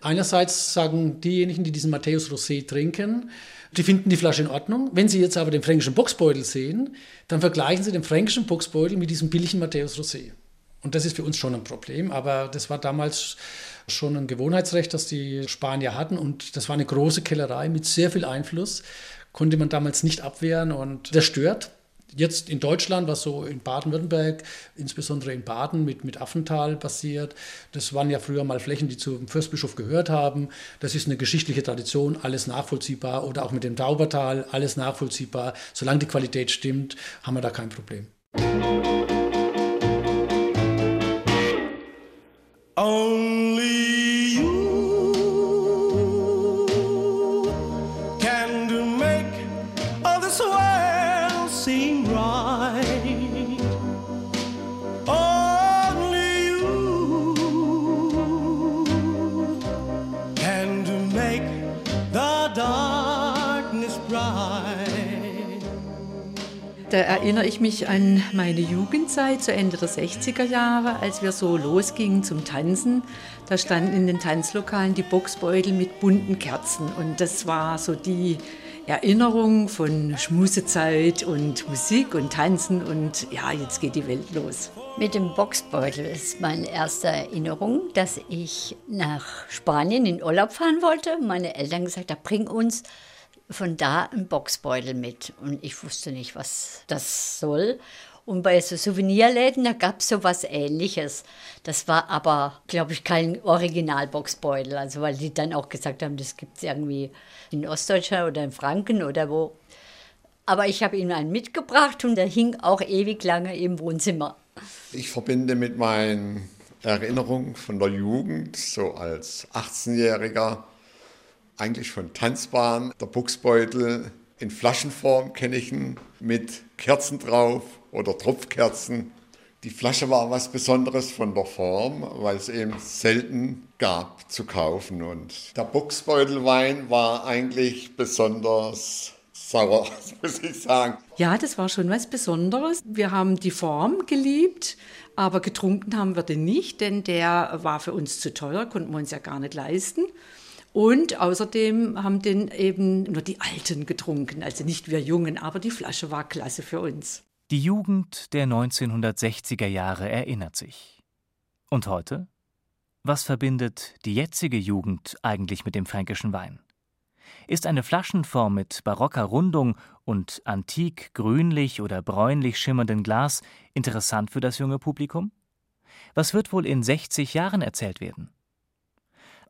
Einerseits sagen diejenigen, die diesen Matthäus Rosé trinken, die finden die Flasche in Ordnung. Wenn sie jetzt aber den fränkischen Boxbeutel sehen, dann vergleichen sie den fränkischen Boxbeutel mit diesem billigen Matthäus Rosé. Und das ist für uns schon ein Problem, aber das war damals schon ein Gewohnheitsrecht, das die Spanier hatten und das war eine große Kellerei mit sehr viel Einfluss. konnte man damals nicht abwehren und das stört. Jetzt in Deutschland, was so in Baden-Württemberg, insbesondere in Baden mit, mit Affenthal passiert, das waren ja früher mal Flächen, die zum Fürstbischof gehört haben. Das ist eine geschichtliche Tradition, alles nachvollziehbar. Oder auch mit dem Taubertal, alles nachvollziehbar. Solange die Qualität stimmt, haben wir da kein Problem. Only Da erinnere ich mich an meine Jugendzeit zu Ende der 60er Jahre, als wir so losgingen zum Tanzen. Da standen in den Tanzlokalen die Boxbeutel mit bunten Kerzen. Und das war so die Erinnerung von Schmusezeit und Musik und Tanzen. Und ja, jetzt geht die Welt los. Mit dem Boxbeutel ist meine erste Erinnerung, dass ich nach Spanien in Urlaub fahren wollte. Meine Eltern gesagt haben, bring uns von da einen Boxbeutel mit. Und ich wusste nicht, was das soll. Und bei so Souvenirläden, da gab es so was ähnliches. Das war aber, glaube ich, kein Original-Boxbeutel. Also weil die dann auch gesagt haben, das gibt es irgendwie in Ostdeutschland oder in Franken oder wo. Aber ich habe ihm einen mitgebracht und der hing auch ewig lange im Wohnzimmer. Ich verbinde mit meinen Erinnerungen von der Jugend, so als 18-Jähriger, eigentlich von Tanzbahn. Der Buchsbeutel in Flaschenform kenne ich ihn mit Kerzen drauf oder Tropfkerzen. Die Flasche war was Besonderes von der Form, weil es eben selten gab zu kaufen. Und der Buchsbeutelwein war eigentlich besonders sauer, muss ich sagen. Ja, das war schon was Besonderes. Wir haben die Form geliebt, aber getrunken haben wir den nicht, denn der war für uns zu teuer, konnten wir uns ja gar nicht leisten. Und außerdem haben den eben nur die Alten getrunken, also nicht wir Jungen, aber die Flasche war klasse für uns. Die Jugend der 1960er Jahre erinnert sich. Und heute? Was verbindet die jetzige Jugend eigentlich mit dem fränkischen Wein? Ist eine Flaschenform mit barocker Rundung und antik grünlich oder bräunlich schimmerndem Glas interessant für das junge Publikum? Was wird wohl in 60 Jahren erzählt werden?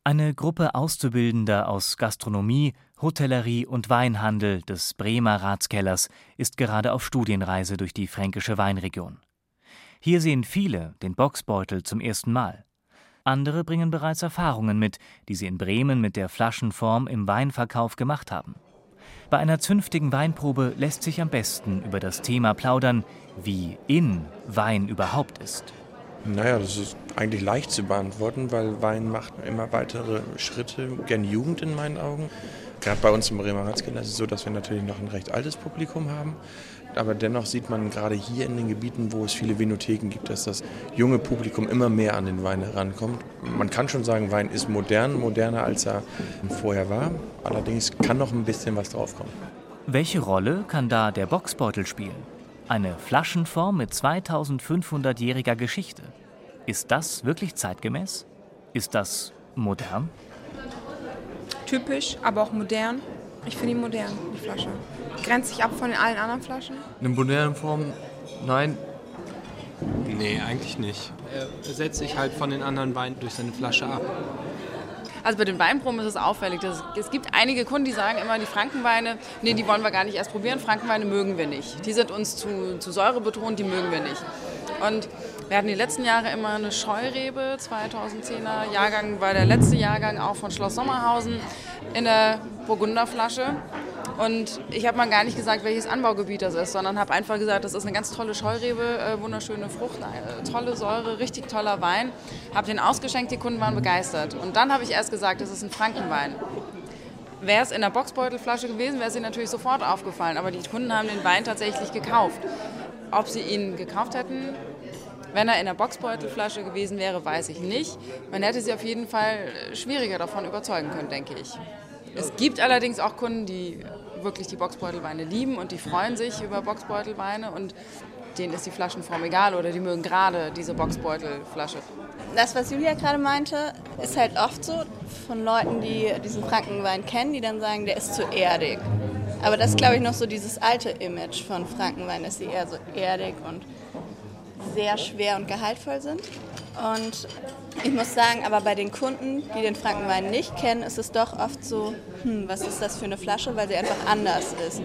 Eine Gruppe Auszubildender aus Gastronomie, Hotellerie und Weinhandel des Bremer Ratskellers ist gerade auf Studienreise durch die fränkische Weinregion. Hier sehen viele den Boxbeutel zum ersten Mal. Andere bringen bereits Erfahrungen mit, die sie in Bremen mit der Flaschenform im Weinverkauf gemacht haben. Bei einer zünftigen Weinprobe lässt sich am besten über das Thema plaudern, wie in Wein überhaupt ist. Naja, das ist eigentlich leicht zu beantworten, weil Wein macht immer weitere Schritte, gern Jugend in meinen Augen. Gerade bei uns im Bremer Ratskeller ist es so, dass wir natürlich noch ein recht altes Publikum haben. Aber dennoch sieht man gerade hier in den Gebieten, wo es viele Vinotheken gibt, dass das junge Publikum immer mehr an den Wein herankommt. Man kann schon sagen, Wein ist modern, moderner als er vorher war. Allerdings kann noch ein bisschen was draufkommen. Welche Rolle kann da der Boxbeutel spielen? Eine Flaschenform mit 2500-jähriger Geschichte. Ist das wirklich zeitgemäß? Ist das modern? Typisch, aber auch modern. Ich finde ihn modern, die Flasche. Grenzt sich ab von allen anderen Flaschen? Eine moderne Form, nein. Nee, eigentlich nicht. Er setzt sich halt von den anderen Weinen durch seine Flasche ab. Also bei den Weinproben ist es auffällig. Dass es gibt einige Kunden, die sagen immer, die Frankenweine, nee, die wollen wir gar nicht erst probieren. Frankenweine mögen wir nicht. Die sind uns zu, zu Säure betont, die mögen wir nicht. Und wir hatten die letzten Jahre immer eine Scheurebe. 2010er Jahrgang war der letzte Jahrgang auch von Schloss Sommerhausen in der Burgunderflasche. Und ich habe mal gar nicht gesagt, welches Anbaugebiet das ist, sondern habe einfach gesagt, das ist eine ganz tolle Scheurebe, äh, wunderschöne Frucht, äh, tolle Säure, richtig toller Wein. Habe den ausgeschenkt, die Kunden waren begeistert. Und dann habe ich erst gesagt, das ist ein Frankenwein. Wäre es in der Boxbeutelflasche gewesen, wäre es ihnen natürlich sofort aufgefallen. Aber die Kunden haben den Wein tatsächlich gekauft. Ob sie ihn gekauft hätten, wenn er in der Boxbeutelflasche gewesen wäre, weiß ich nicht. Man hätte sie auf jeden Fall schwieriger davon überzeugen können, denke ich. Es gibt allerdings auch Kunden, die wirklich die Boxbeutelweine lieben und die freuen sich über Boxbeutelweine und denen ist die Flaschenform egal oder die mögen gerade diese Boxbeutelflasche. Das, was Julia gerade meinte, ist halt oft so von Leuten, die diesen Frankenwein kennen, die dann sagen, der ist zu erdig. Aber das ist, glaube ich, noch so dieses alte Image von Frankenwein, dass sie eher so erdig und sehr schwer und gehaltvoll sind. Und ich muss sagen, aber bei den Kunden, die den Frankenwein nicht kennen, ist es doch oft so, hm, was ist das für eine Flasche, weil sie einfach anders ist.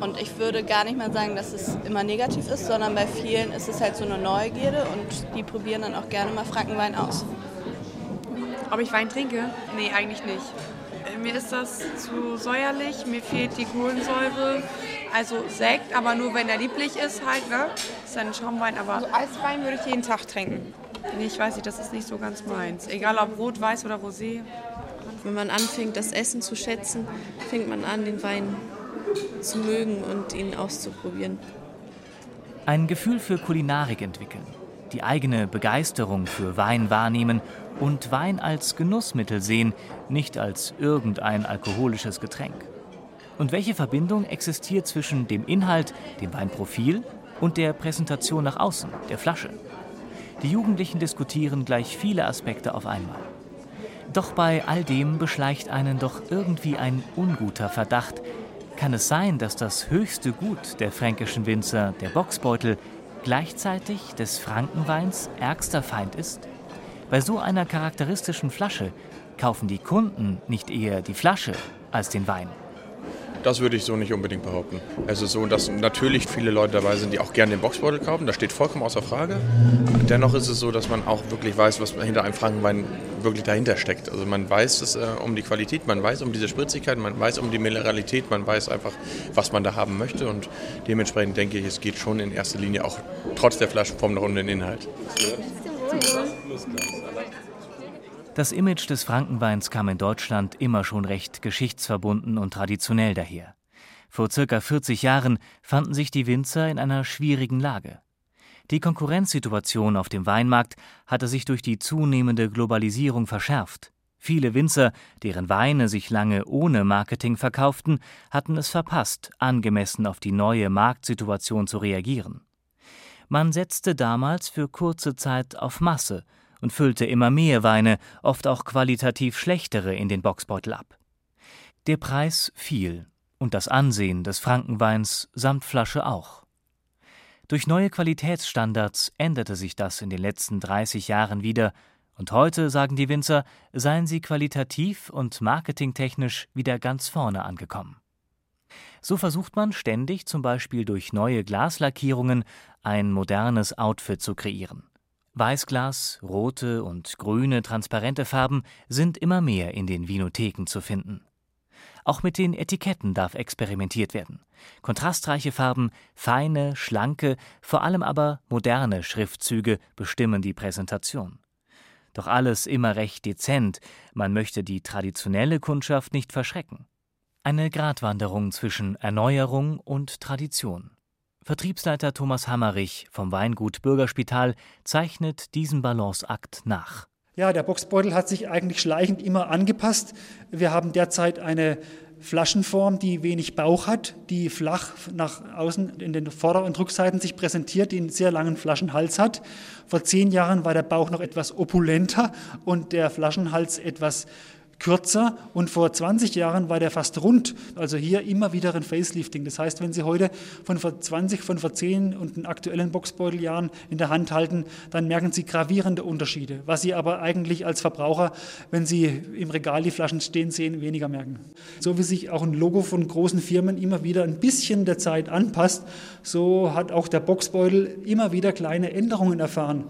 Und ich würde gar nicht mal sagen, dass es immer negativ ist, sondern bei vielen ist es halt so eine Neugierde und die probieren dann auch gerne mal Frankenwein aus. Ob ich Wein trinke? Nee, eigentlich nicht. Mir ist das zu säuerlich, mir fehlt die Kohlensäure. Also Sekt, aber nur wenn er lieblich ist halt, ne? Ist dann Schaumwein, aber... Also Eiswein würde ich jeden Tag trinken. Nee, ich weiß nicht, das ist nicht so ganz meins. Egal ob rot, weiß oder rosé. Wenn man anfängt, das Essen zu schätzen, fängt man an, den Wein zu mögen und ihn auszuprobieren. Ein Gefühl für Kulinarik entwickeln, die eigene Begeisterung für Wein wahrnehmen und Wein als Genussmittel sehen, nicht als irgendein alkoholisches Getränk. Und welche Verbindung existiert zwischen dem Inhalt, dem Weinprofil und der Präsentation nach außen, der Flasche? Die Jugendlichen diskutieren gleich viele Aspekte auf einmal. Doch bei all dem beschleicht einen doch irgendwie ein unguter Verdacht. Kann es sein, dass das höchste Gut der fränkischen Winzer, der Boxbeutel, gleichzeitig des Frankenweins ärgster Feind ist? Bei so einer charakteristischen Flasche kaufen die Kunden nicht eher die Flasche als den Wein. Das würde ich so nicht unbedingt behaupten. Es ist so, dass natürlich viele Leute dabei sind, die auch gerne den Boxbeutel kaufen. Das steht vollkommen außer Frage. Dennoch ist es so, dass man auch wirklich weiß, was hinter einem Frankenwein wirklich dahinter steckt. Also man weiß es, äh, um die Qualität, man weiß um diese Spritzigkeit, man weiß um die Mineralität, man weiß einfach, was man da haben möchte. Und dementsprechend denke ich, es geht schon in erster Linie auch trotz der Flaschenform noch um den Inhalt. Das Image des Frankenweins kam in Deutschland immer schon recht geschichtsverbunden und traditionell daher. Vor circa 40 Jahren fanden sich die Winzer in einer schwierigen Lage. Die Konkurrenzsituation auf dem Weinmarkt hatte sich durch die zunehmende Globalisierung verschärft. Viele Winzer, deren Weine sich lange ohne Marketing verkauften, hatten es verpasst, angemessen auf die neue Marktsituation zu reagieren. Man setzte damals für kurze Zeit auf Masse und füllte immer mehr Weine, oft auch qualitativ schlechtere, in den Boxbeutel ab. Der Preis fiel und das Ansehen des Frankenweins samt Flasche auch. Durch neue Qualitätsstandards änderte sich das in den letzten 30 Jahren wieder, und heute, sagen die Winzer, seien sie qualitativ und marketingtechnisch wieder ganz vorne angekommen. So versucht man ständig, zum Beispiel durch neue Glaslackierungen, ein modernes Outfit zu kreieren. Weißglas, rote und grüne transparente Farben sind immer mehr in den Vinotheken zu finden. Auch mit den Etiketten darf experimentiert werden. Kontrastreiche Farben, feine, schlanke, vor allem aber moderne Schriftzüge bestimmen die Präsentation. Doch alles immer recht dezent, man möchte die traditionelle Kundschaft nicht verschrecken. Eine Gratwanderung zwischen Erneuerung und Tradition. Vertriebsleiter Thomas Hammerich vom Weingut Bürgerspital zeichnet diesen Balanceakt nach. Ja, der Boxbeutel hat sich eigentlich schleichend immer angepasst. Wir haben derzeit eine Flaschenform, die wenig Bauch hat, die flach nach außen in den Vorder- und Rückseiten sich präsentiert, die einen sehr langen Flaschenhals hat. Vor zehn Jahren war der Bauch noch etwas opulenter und der Flaschenhals etwas kürzer und vor 20 Jahren war der fast rund. Also hier immer wieder ein Facelifting. Das heißt, wenn Sie heute von vor 20, von vor 10 und den aktuellen Boxbeuteljahren in der Hand halten, dann merken Sie gravierende Unterschiede, was Sie aber eigentlich als Verbraucher, wenn Sie im Regal die Flaschen stehen sehen, weniger merken. So wie sich auch ein Logo von großen Firmen immer wieder ein bisschen der Zeit anpasst, so hat auch der Boxbeutel immer wieder kleine Änderungen erfahren.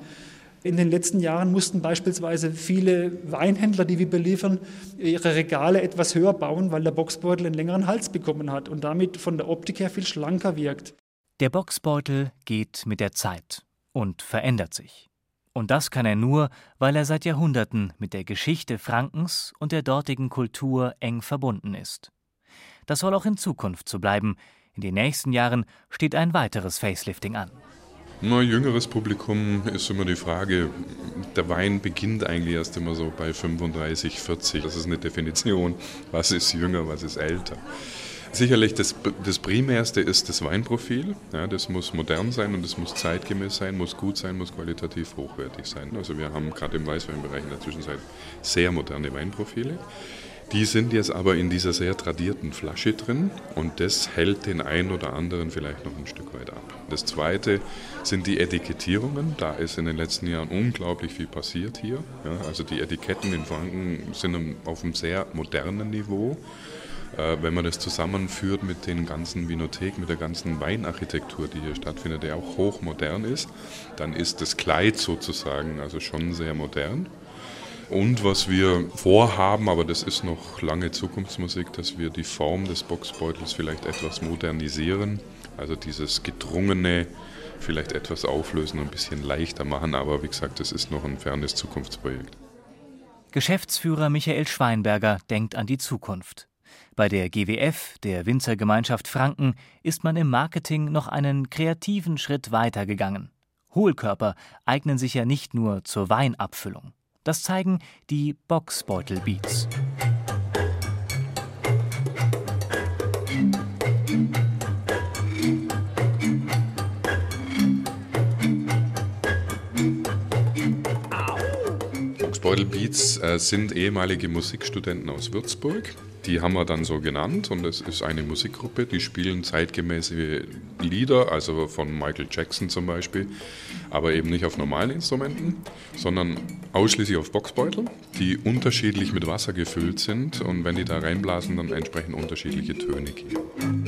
In den letzten Jahren mussten beispielsweise viele Weinhändler, die wir beliefern, ihre Regale etwas höher bauen, weil der Boxbeutel einen längeren Hals bekommen hat und damit von der Optik her viel schlanker wirkt. Der Boxbeutel geht mit der Zeit und verändert sich. Und das kann er nur, weil er seit Jahrhunderten mit der Geschichte Frankens und der dortigen Kultur eng verbunden ist. Das soll auch in Zukunft so bleiben. In den nächsten Jahren steht ein weiteres Facelifting an. Na, jüngeres Publikum ist immer die Frage, der Wein beginnt eigentlich erst immer so bei 35, 40. Das ist eine Definition, was ist jünger, was ist älter. Sicherlich das, das Primärste ist das Weinprofil. Ja, das muss modern sein und das muss zeitgemäß sein, muss gut sein, muss qualitativ hochwertig sein. Also wir haben gerade im Weißweinbereich in der Zwischenzeit sehr moderne Weinprofile. Die sind jetzt aber in dieser sehr tradierten Flasche drin und das hält den einen oder anderen vielleicht noch ein Stück weit ab. Das zweite sind die Etikettierungen. Da ist in den letzten Jahren unglaublich viel passiert hier. Ja, also die Etiketten in Franken sind auf einem sehr modernen Niveau. Äh, wenn man das zusammenführt mit den ganzen Vinotheken, mit der ganzen Weinarchitektur, die hier stattfindet, der auch hochmodern ist, dann ist das Kleid sozusagen also schon sehr modern. Und was wir vorhaben, aber das ist noch lange Zukunftsmusik, dass wir die Form des Boxbeutels vielleicht etwas modernisieren. Also dieses gedrungene vielleicht etwas auflösen und ein bisschen leichter machen. Aber wie gesagt, das ist noch ein fernes Zukunftsprojekt. Geschäftsführer Michael Schweinberger denkt an die Zukunft. Bei der GWF, der Winzergemeinschaft Franken, ist man im Marketing noch einen kreativen Schritt weitergegangen. Hohlkörper eignen sich ja nicht nur zur Weinabfüllung. Das zeigen die Boxbeutel-Beats. Boxbeutel Beats äh, sind ehemalige Musikstudenten aus Würzburg, die haben wir dann so genannt und es ist eine Musikgruppe, die spielen zeitgemäße Lieder, also von Michael Jackson zum Beispiel, aber eben nicht auf normalen Instrumenten, sondern ausschließlich auf Boxbeutel, die unterschiedlich mit Wasser gefüllt sind und wenn die da reinblasen, dann entsprechend unterschiedliche Töne geben.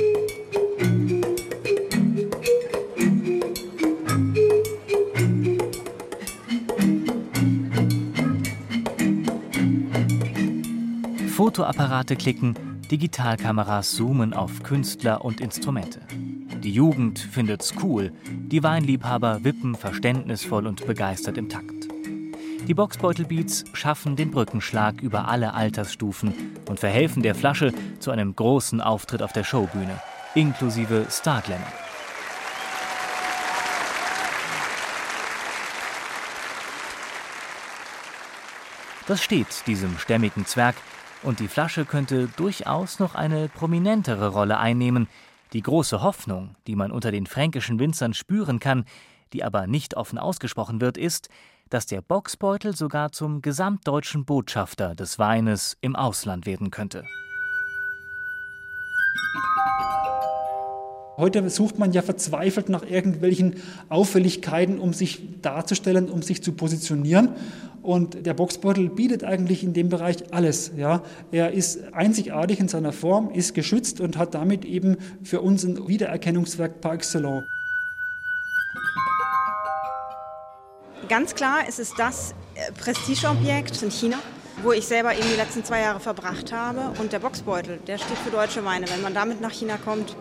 Fotoapparate klicken, Digitalkameras zoomen auf Künstler und Instrumente. Die Jugend findet's cool, die Weinliebhaber wippen verständnisvoll und begeistert im Takt. Die Boxbeutelbeats schaffen den Brückenschlag über alle Altersstufen und verhelfen der Flasche zu einem großen Auftritt auf der Showbühne, inklusive Starglamour. Das steht diesem stämmigen Zwerg und die Flasche könnte durchaus noch eine prominentere Rolle einnehmen. Die große Hoffnung, die man unter den fränkischen Winzern spüren kann, die aber nicht offen ausgesprochen wird, ist, dass der Boxbeutel sogar zum gesamtdeutschen Botschafter des Weines im Ausland werden könnte. Heute sucht man ja verzweifelt nach irgendwelchen Auffälligkeiten, um sich darzustellen, um sich zu positionieren. Und der Boxbeutel bietet eigentlich in dem Bereich alles. Ja. Er ist einzigartig in seiner Form, ist geschützt und hat damit eben für uns ein Wiedererkennungswerk par excellence. Ganz klar ist es das äh, Prestigeobjekt in China, wo ich selber eben die letzten zwei Jahre verbracht habe. Und der Boxbeutel, der steht für deutsche Weine. Wenn man damit nach China kommt,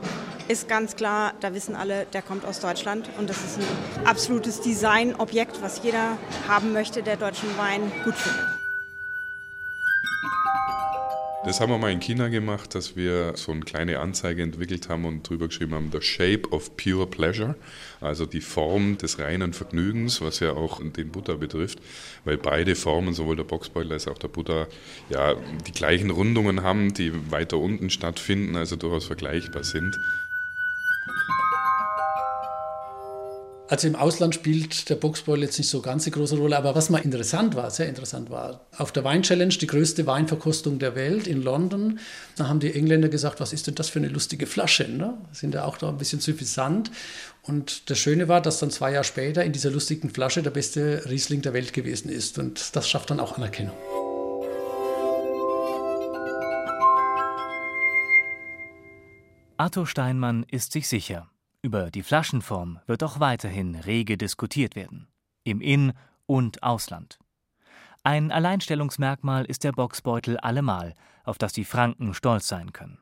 ist ganz klar, da wissen alle, der kommt aus Deutschland und das ist ein absolutes Designobjekt, was jeder haben möchte, der deutschen Wein gut findet. Das haben wir mal in China gemacht, dass wir so eine kleine Anzeige entwickelt haben und drüber geschrieben haben, The Shape of Pure Pleasure, also die Form des reinen Vergnügens, was ja auch den Butter betrifft, weil beide Formen, sowohl der Boxbeutel als auch der Butter, ja die gleichen Rundungen haben, die weiter unten stattfinden, also durchaus vergleichbar sind. Also im Ausland spielt der Boxbeutel jetzt nicht so ganz eine große Rolle, aber was mal interessant war, sehr interessant war, auf der Wein Challenge, die größte Weinverkostung der Welt in London, da haben die Engländer gesagt, was ist denn das für eine lustige Flasche? Ne? Sind ja auch da ein bisschen suffisant. Und das Schöne war, dass dann zwei Jahre später in dieser lustigen Flasche der beste Riesling der Welt gewesen ist. Und das schafft dann auch Anerkennung. Arthur Steinmann ist sich sicher. Über die Flaschenform wird auch weiterhin rege diskutiert werden. Im In- und Ausland. Ein Alleinstellungsmerkmal ist der Boxbeutel allemal, auf das die Franken stolz sein können.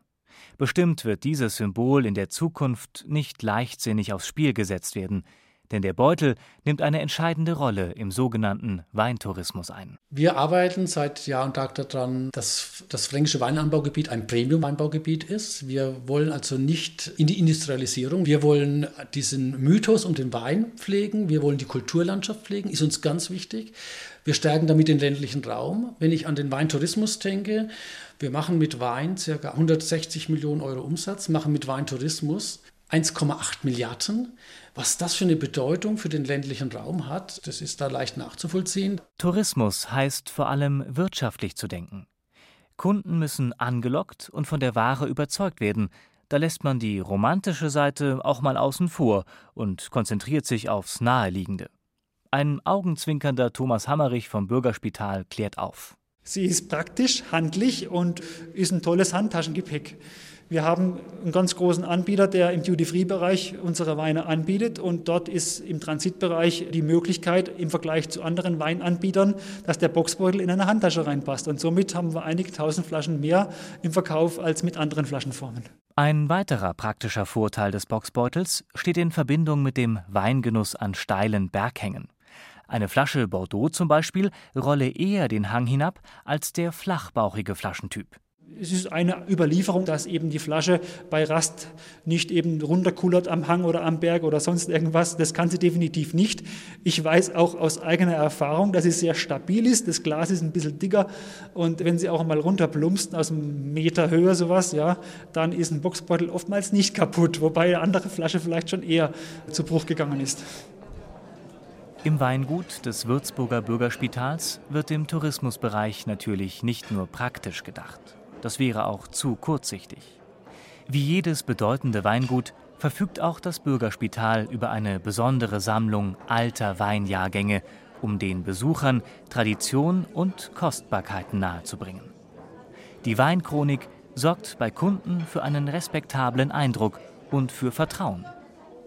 Bestimmt wird dieses Symbol in der Zukunft nicht leichtsinnig aufs Spiel gesetzt werden, denn der Beutel nimmt eine entscheidende Rolle im sogenannten Weintourismus ein. Wir arbeiten seit Jahr und Tag daran, dass das fränkische Weinanbaugebiet ein Premium-Weinbaugebiet ist. Wir wollen also nicht in die Industrialisierung. Wir wollen diesen Mythos um den Wein pflegen. Wir wollen die Kulturlandschaft pflegen, ist uns ganz wichtig. Wir stärken damit den ländlichen Raum. Wenn ich an den Weintourismus denke, wir machen mit Wein ca. 160 Millionen Euro Umsatz, machen mit Weintourismus 1,8 Milliarden. Was das für eine Bedeutung für den ländlichen Raum hat, das ist da leicht nachzuvollziehen. Tourismus heißt vor allem wirtschaftlich zu denken. Kunden müssen angelockt und von der Ware überzeugt werden. Da lässt man die romantische Seite auch mal außen vor und konzentriert sich aufs Naheliegende. Ein augenzwinkernder Thomas Hammerich vom Bürgerspital klärt auf. Sie ist praktisch, handlich und ist ein tolles Handtaschengepäck. Wir haben einen ganz großen Anbieter, der im Duty-Free-Bereich unsere Weine anbietet. Und dort ist im Transitbereich die Möglichkeit im Vergleich zu anderen Weinanbietern, dass der Boxbeutel in eine Handtasche reinpasst. Und somit haben wir einige tausend Flaschen mehr im Verkauf als mit anderen Flaschenformen. Ein weiterer praktischer Vorteil des Boxbeutels steht in Verbindung mit dem Weingenuss an steilen Berghängen. Eine Flasche Bordeaux zum Beispiel rolle eher den Hang hinab als der flachbauchige Flaschentyp. Es ist eine Überlieferung, dass eben die Flasche bei Rast nicht eben runterkullert am Hang oder am Berg oder sonst irgendwas. Das kann sie definitiv nicht. Ich weiß auch aus eigener Erfahrung, dass sie sehr stabil ist. Das Glas ist ein bisschen dicker und wenn sie auch mal runterplumpst aus einem Meter Höhe sowas, ja, dann ist ein Boxbeutel oftmals nicht kaputt, wobei eine andere Flasche vielleicht schon eher zu Bruch gegangen ist. Im Weingut des Würzburger Bürgerspitals wird im Tourismusbereich natürlich nicht nur praktisch gedacht. Das wäre auch zu kurzsichtig. Wie jedes bedeutende Weingut verfügt auch das Bürgerspital über eine besondere Sammlung alter Weinjahrgänge, um den Besuchern Tradition und Kostbarkeiten nahezubringen. Die Weinchronik sorgt bei Kunden für einen respektablen Eindruck und für Vertrauen.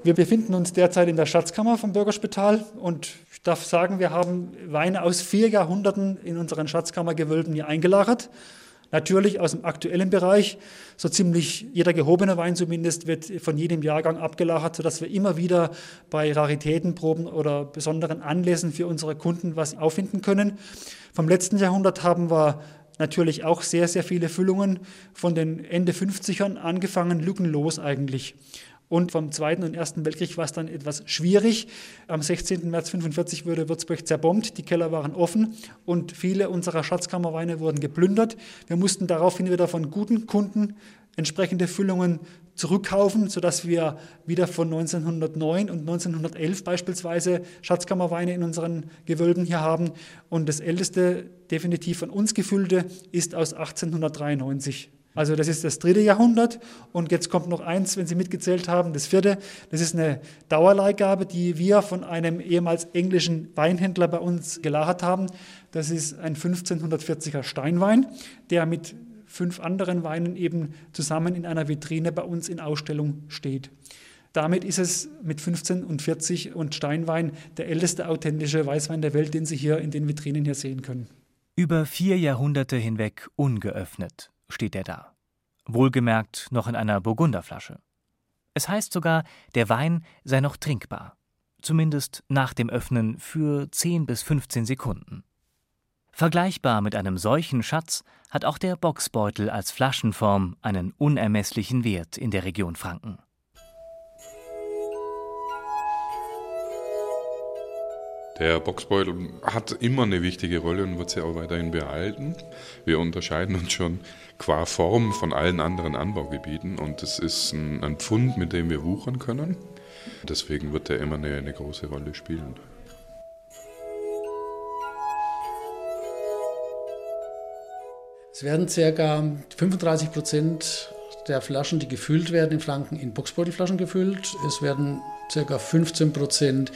Wir befinden uns derzeit in der Schatzkammer vom Bürgerspital und ich darf sagen, wir haben Weine aus vier Jahrhunderten in unseren Schatzkammergewölben hier eingelagert. Natürlich aus dem aktuellen Bereich. So ziemlich jeder gehobene Wein zumindest wird von jedem Jahrgang abgelagert, sodass wir immer wieder bei Raritätenproben oder besonderen Anlässen für unsere Kunden was auffinden können. Vom letzten Jahrhundert haben wir natürlich auch sehr, sehr viele Füllungen von den Ende 50ern angefangen, lückenlos eigentlich. Und vom Zweiten und Ersten Weltkrieg war es dann etwas schwierig. Am 16. März 1945 wurde Würzburg zerbombt, die Keller waren offen und viele unserer Schatzkammerweine wurden geplündert. Wir mussten daraufhin wieder von guten Kunden entsprechende Füllungen zurückkaufen, sodass wir wieder von 1909 und 1911 beispielsweise Schatzkammerweine in unseren Gewölben hier haben. Und das älteste, definitiv von uns gefüllte, ist aus 1893. Also das ist das dritte Jahrhundert und jetzt kommt noch eins, wenn Sie mitgezählt haben, das vierte. Das ist eine Dauerleihgabe, die wir von einem ehemals englischen Weinhändler bei uns gelagert haben. Das ist ein 1540er Steinwein, der mit fünf anderen Weinen eben zusammen in einer Vitrine bei uns in Ausstellung steht. Damit ist es mit 1540 und Steinwein der älteste authentische Weißwein der Welt, den Sie hier in den Vitrinen hier sehen können. Über vier Jahrhunderte hinweg ungeöffnet steht er da. Wohlgemerkt noch in einer Burgunderflasche. Es heißt sogar, der Wein sei noch trinkbar. Zumindest nach dem Öffnen für 10 bis 15 Sekunden. Vergleichbar mit einem solchen Schatz hat auch der Boxbeutel als Flaschenform einen unermesslichen Wert in der Region Franken. Der Boxbeutel hat immer eine wichtige Rolle und wird sie auch weiterhin behalten. Wir unterscheiden uns schon qua Form von allen anderen Anbaugebieten und es ist ein, ein Pfund, mit dem wir wuchern können. Deswegen wird er immer eine, eine große Rolle spielen. Es werden ca. 35 Prozent der Flaschen, die gefüllt werden in Franken, in Boxbeutelflaschen gefüllt. Es werden ca. 15 Prozent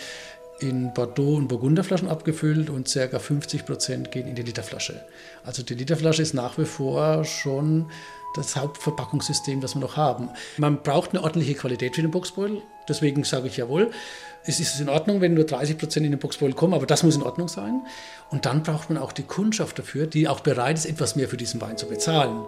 in Bordeaux- und Burgunderflaschen abgefüllt und ca. 50 Prozent gehen in die Literflasche. Also die Literflasche ist nach wie vor schon das Hauptverpackungssystem, das wir noch haben. Man braucht eine ordentliche Qualität für den Boxbeutel, deswegen sage ich jawohl. Es ist in Ordnung, wenn nur 30 Prozent in den Boxbeutel kommen, aber das muss in Ordnung sein. Und dann braucht man auch die Kundschaft dafür, die auch bereit ist, etwas mehr für diesen Wein zu bezahlen.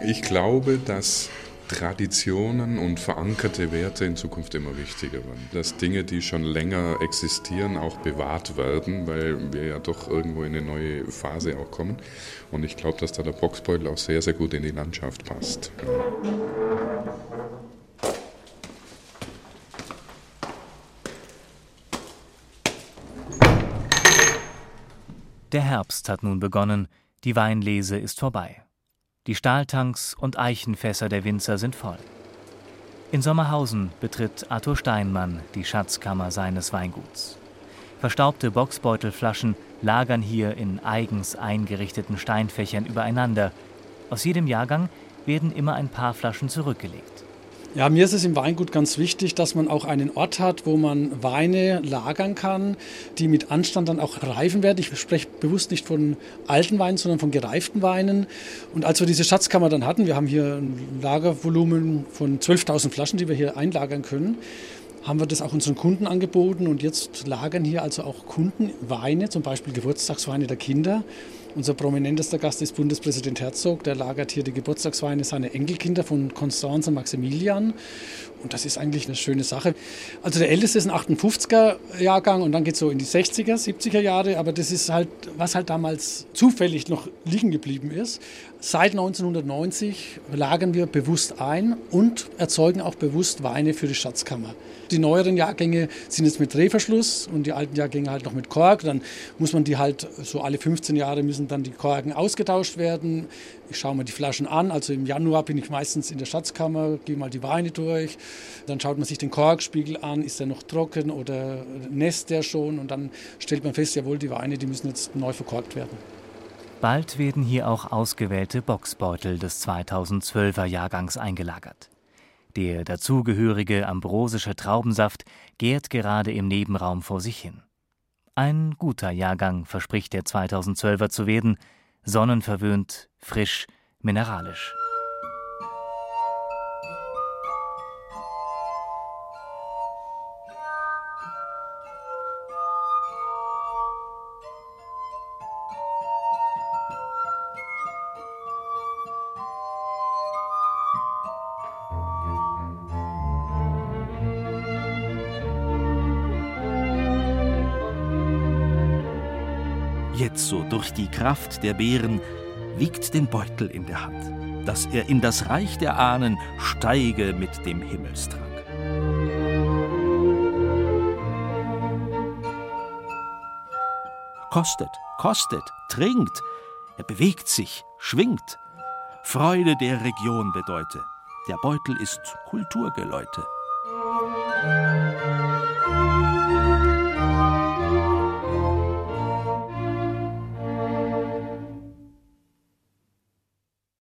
Ich glaube, dass Traditionen und verankerte Werte in Zukunft immer wichtiger werden. Dass Dinge, die schon länger existieren, auch bewahrt werden, weil wir ja doch irgendwo in eine neue Phase auch kommen. Und ich glaube, dass da der Boxbeutel auch sehr, sehr gut in die Landschaft passt. Der Herbst hat nun begonnen, die Weinlese ist vorbei. Die Stahltanks und Eichenfässer der Winzer sind voll. In Sommerhausen betritt Arthur Steinmann die Schatzkammer seines Weinguts. Verstaubte Boxbeutelflaschen lagern hier in eigens eingerichteten Steinfächern übereinander. Aus jedem Jahrgang werden immer ein paar Flaschen zurückgelegt. Ja, mir ist es im Weingut ganz wichtig, dass man auch einen Ort hat, wo man Weine lagern kann, die mit Anstand dann auch reifen werden. Ich spreche bewusst nicht von alten Weinen, sondern von gereiften Weinen. Und als wir diese Schatzkammer dann hatten, wir haben hier ein Lagervolumen von 12.000 Flaschen, die wir hier einlagern können, haben wir das auch unseren Kunden angeboten. Und jetzt lagern hier also auch Kunden Weine, zum Beispiel Geburtstagsweine der Kinder. Unser prominentester Gast ist Bundespräsident Herzog. Der lagert hier die Geburtstagsweine seiner Enkelkinder von Constance und Maximilian. Und das ist eigentlich eine schöne Sache. Also der älteste ist ein 58er-Jahrgang und dann geht es so in die 60er, 70er Jahre. Aber das ist halt, was halt damals zufällig noch liegen geblieben ist. Seit 1990 lagern wir bewusst ein und erzeugen auch bewusst Weine für die Schatzkammer. Die neueren Jahrgänge sind jetzt mit Drehverschluss und die alten Jahrgänge halt noch mit Kork. Dann muss man die halt so alle 15 Jahre müssen dann die Korken ausgetauscht werden. Ich schaue mir die Flaschen an. Also im Januar bin ich meistens in der Schatzkammer, gehe mal die Weine durch. Dann schaut man sich den Korkspiegel an, ist der noch trocken oder nässt der schon? Und dann stellt man fest, jawohl, die Weine, die müssen jetzt neu verkorkt werden. Bald werden hier auch ausgewählte Boxbeutel des 2012er Jahrgangs eingelagert. Der dazugehörige ambrosische Traubensaft gärt gerade im Nebenraum vor sich hin. Ein guter Jahrgang verspricht der 2012er zu werden, sonnenverwöhnt, frisch, mineralisch. Die Kraft der Beeren wiegt den Beutel in der Hand, dass er in das Reich der Ahnen steige mit dem Himmelstrank. Kostet, kostet, trinkt, er bewegt sich, schwingt. Freude der Region bedeute, der Beutel ist Kulturgeläute.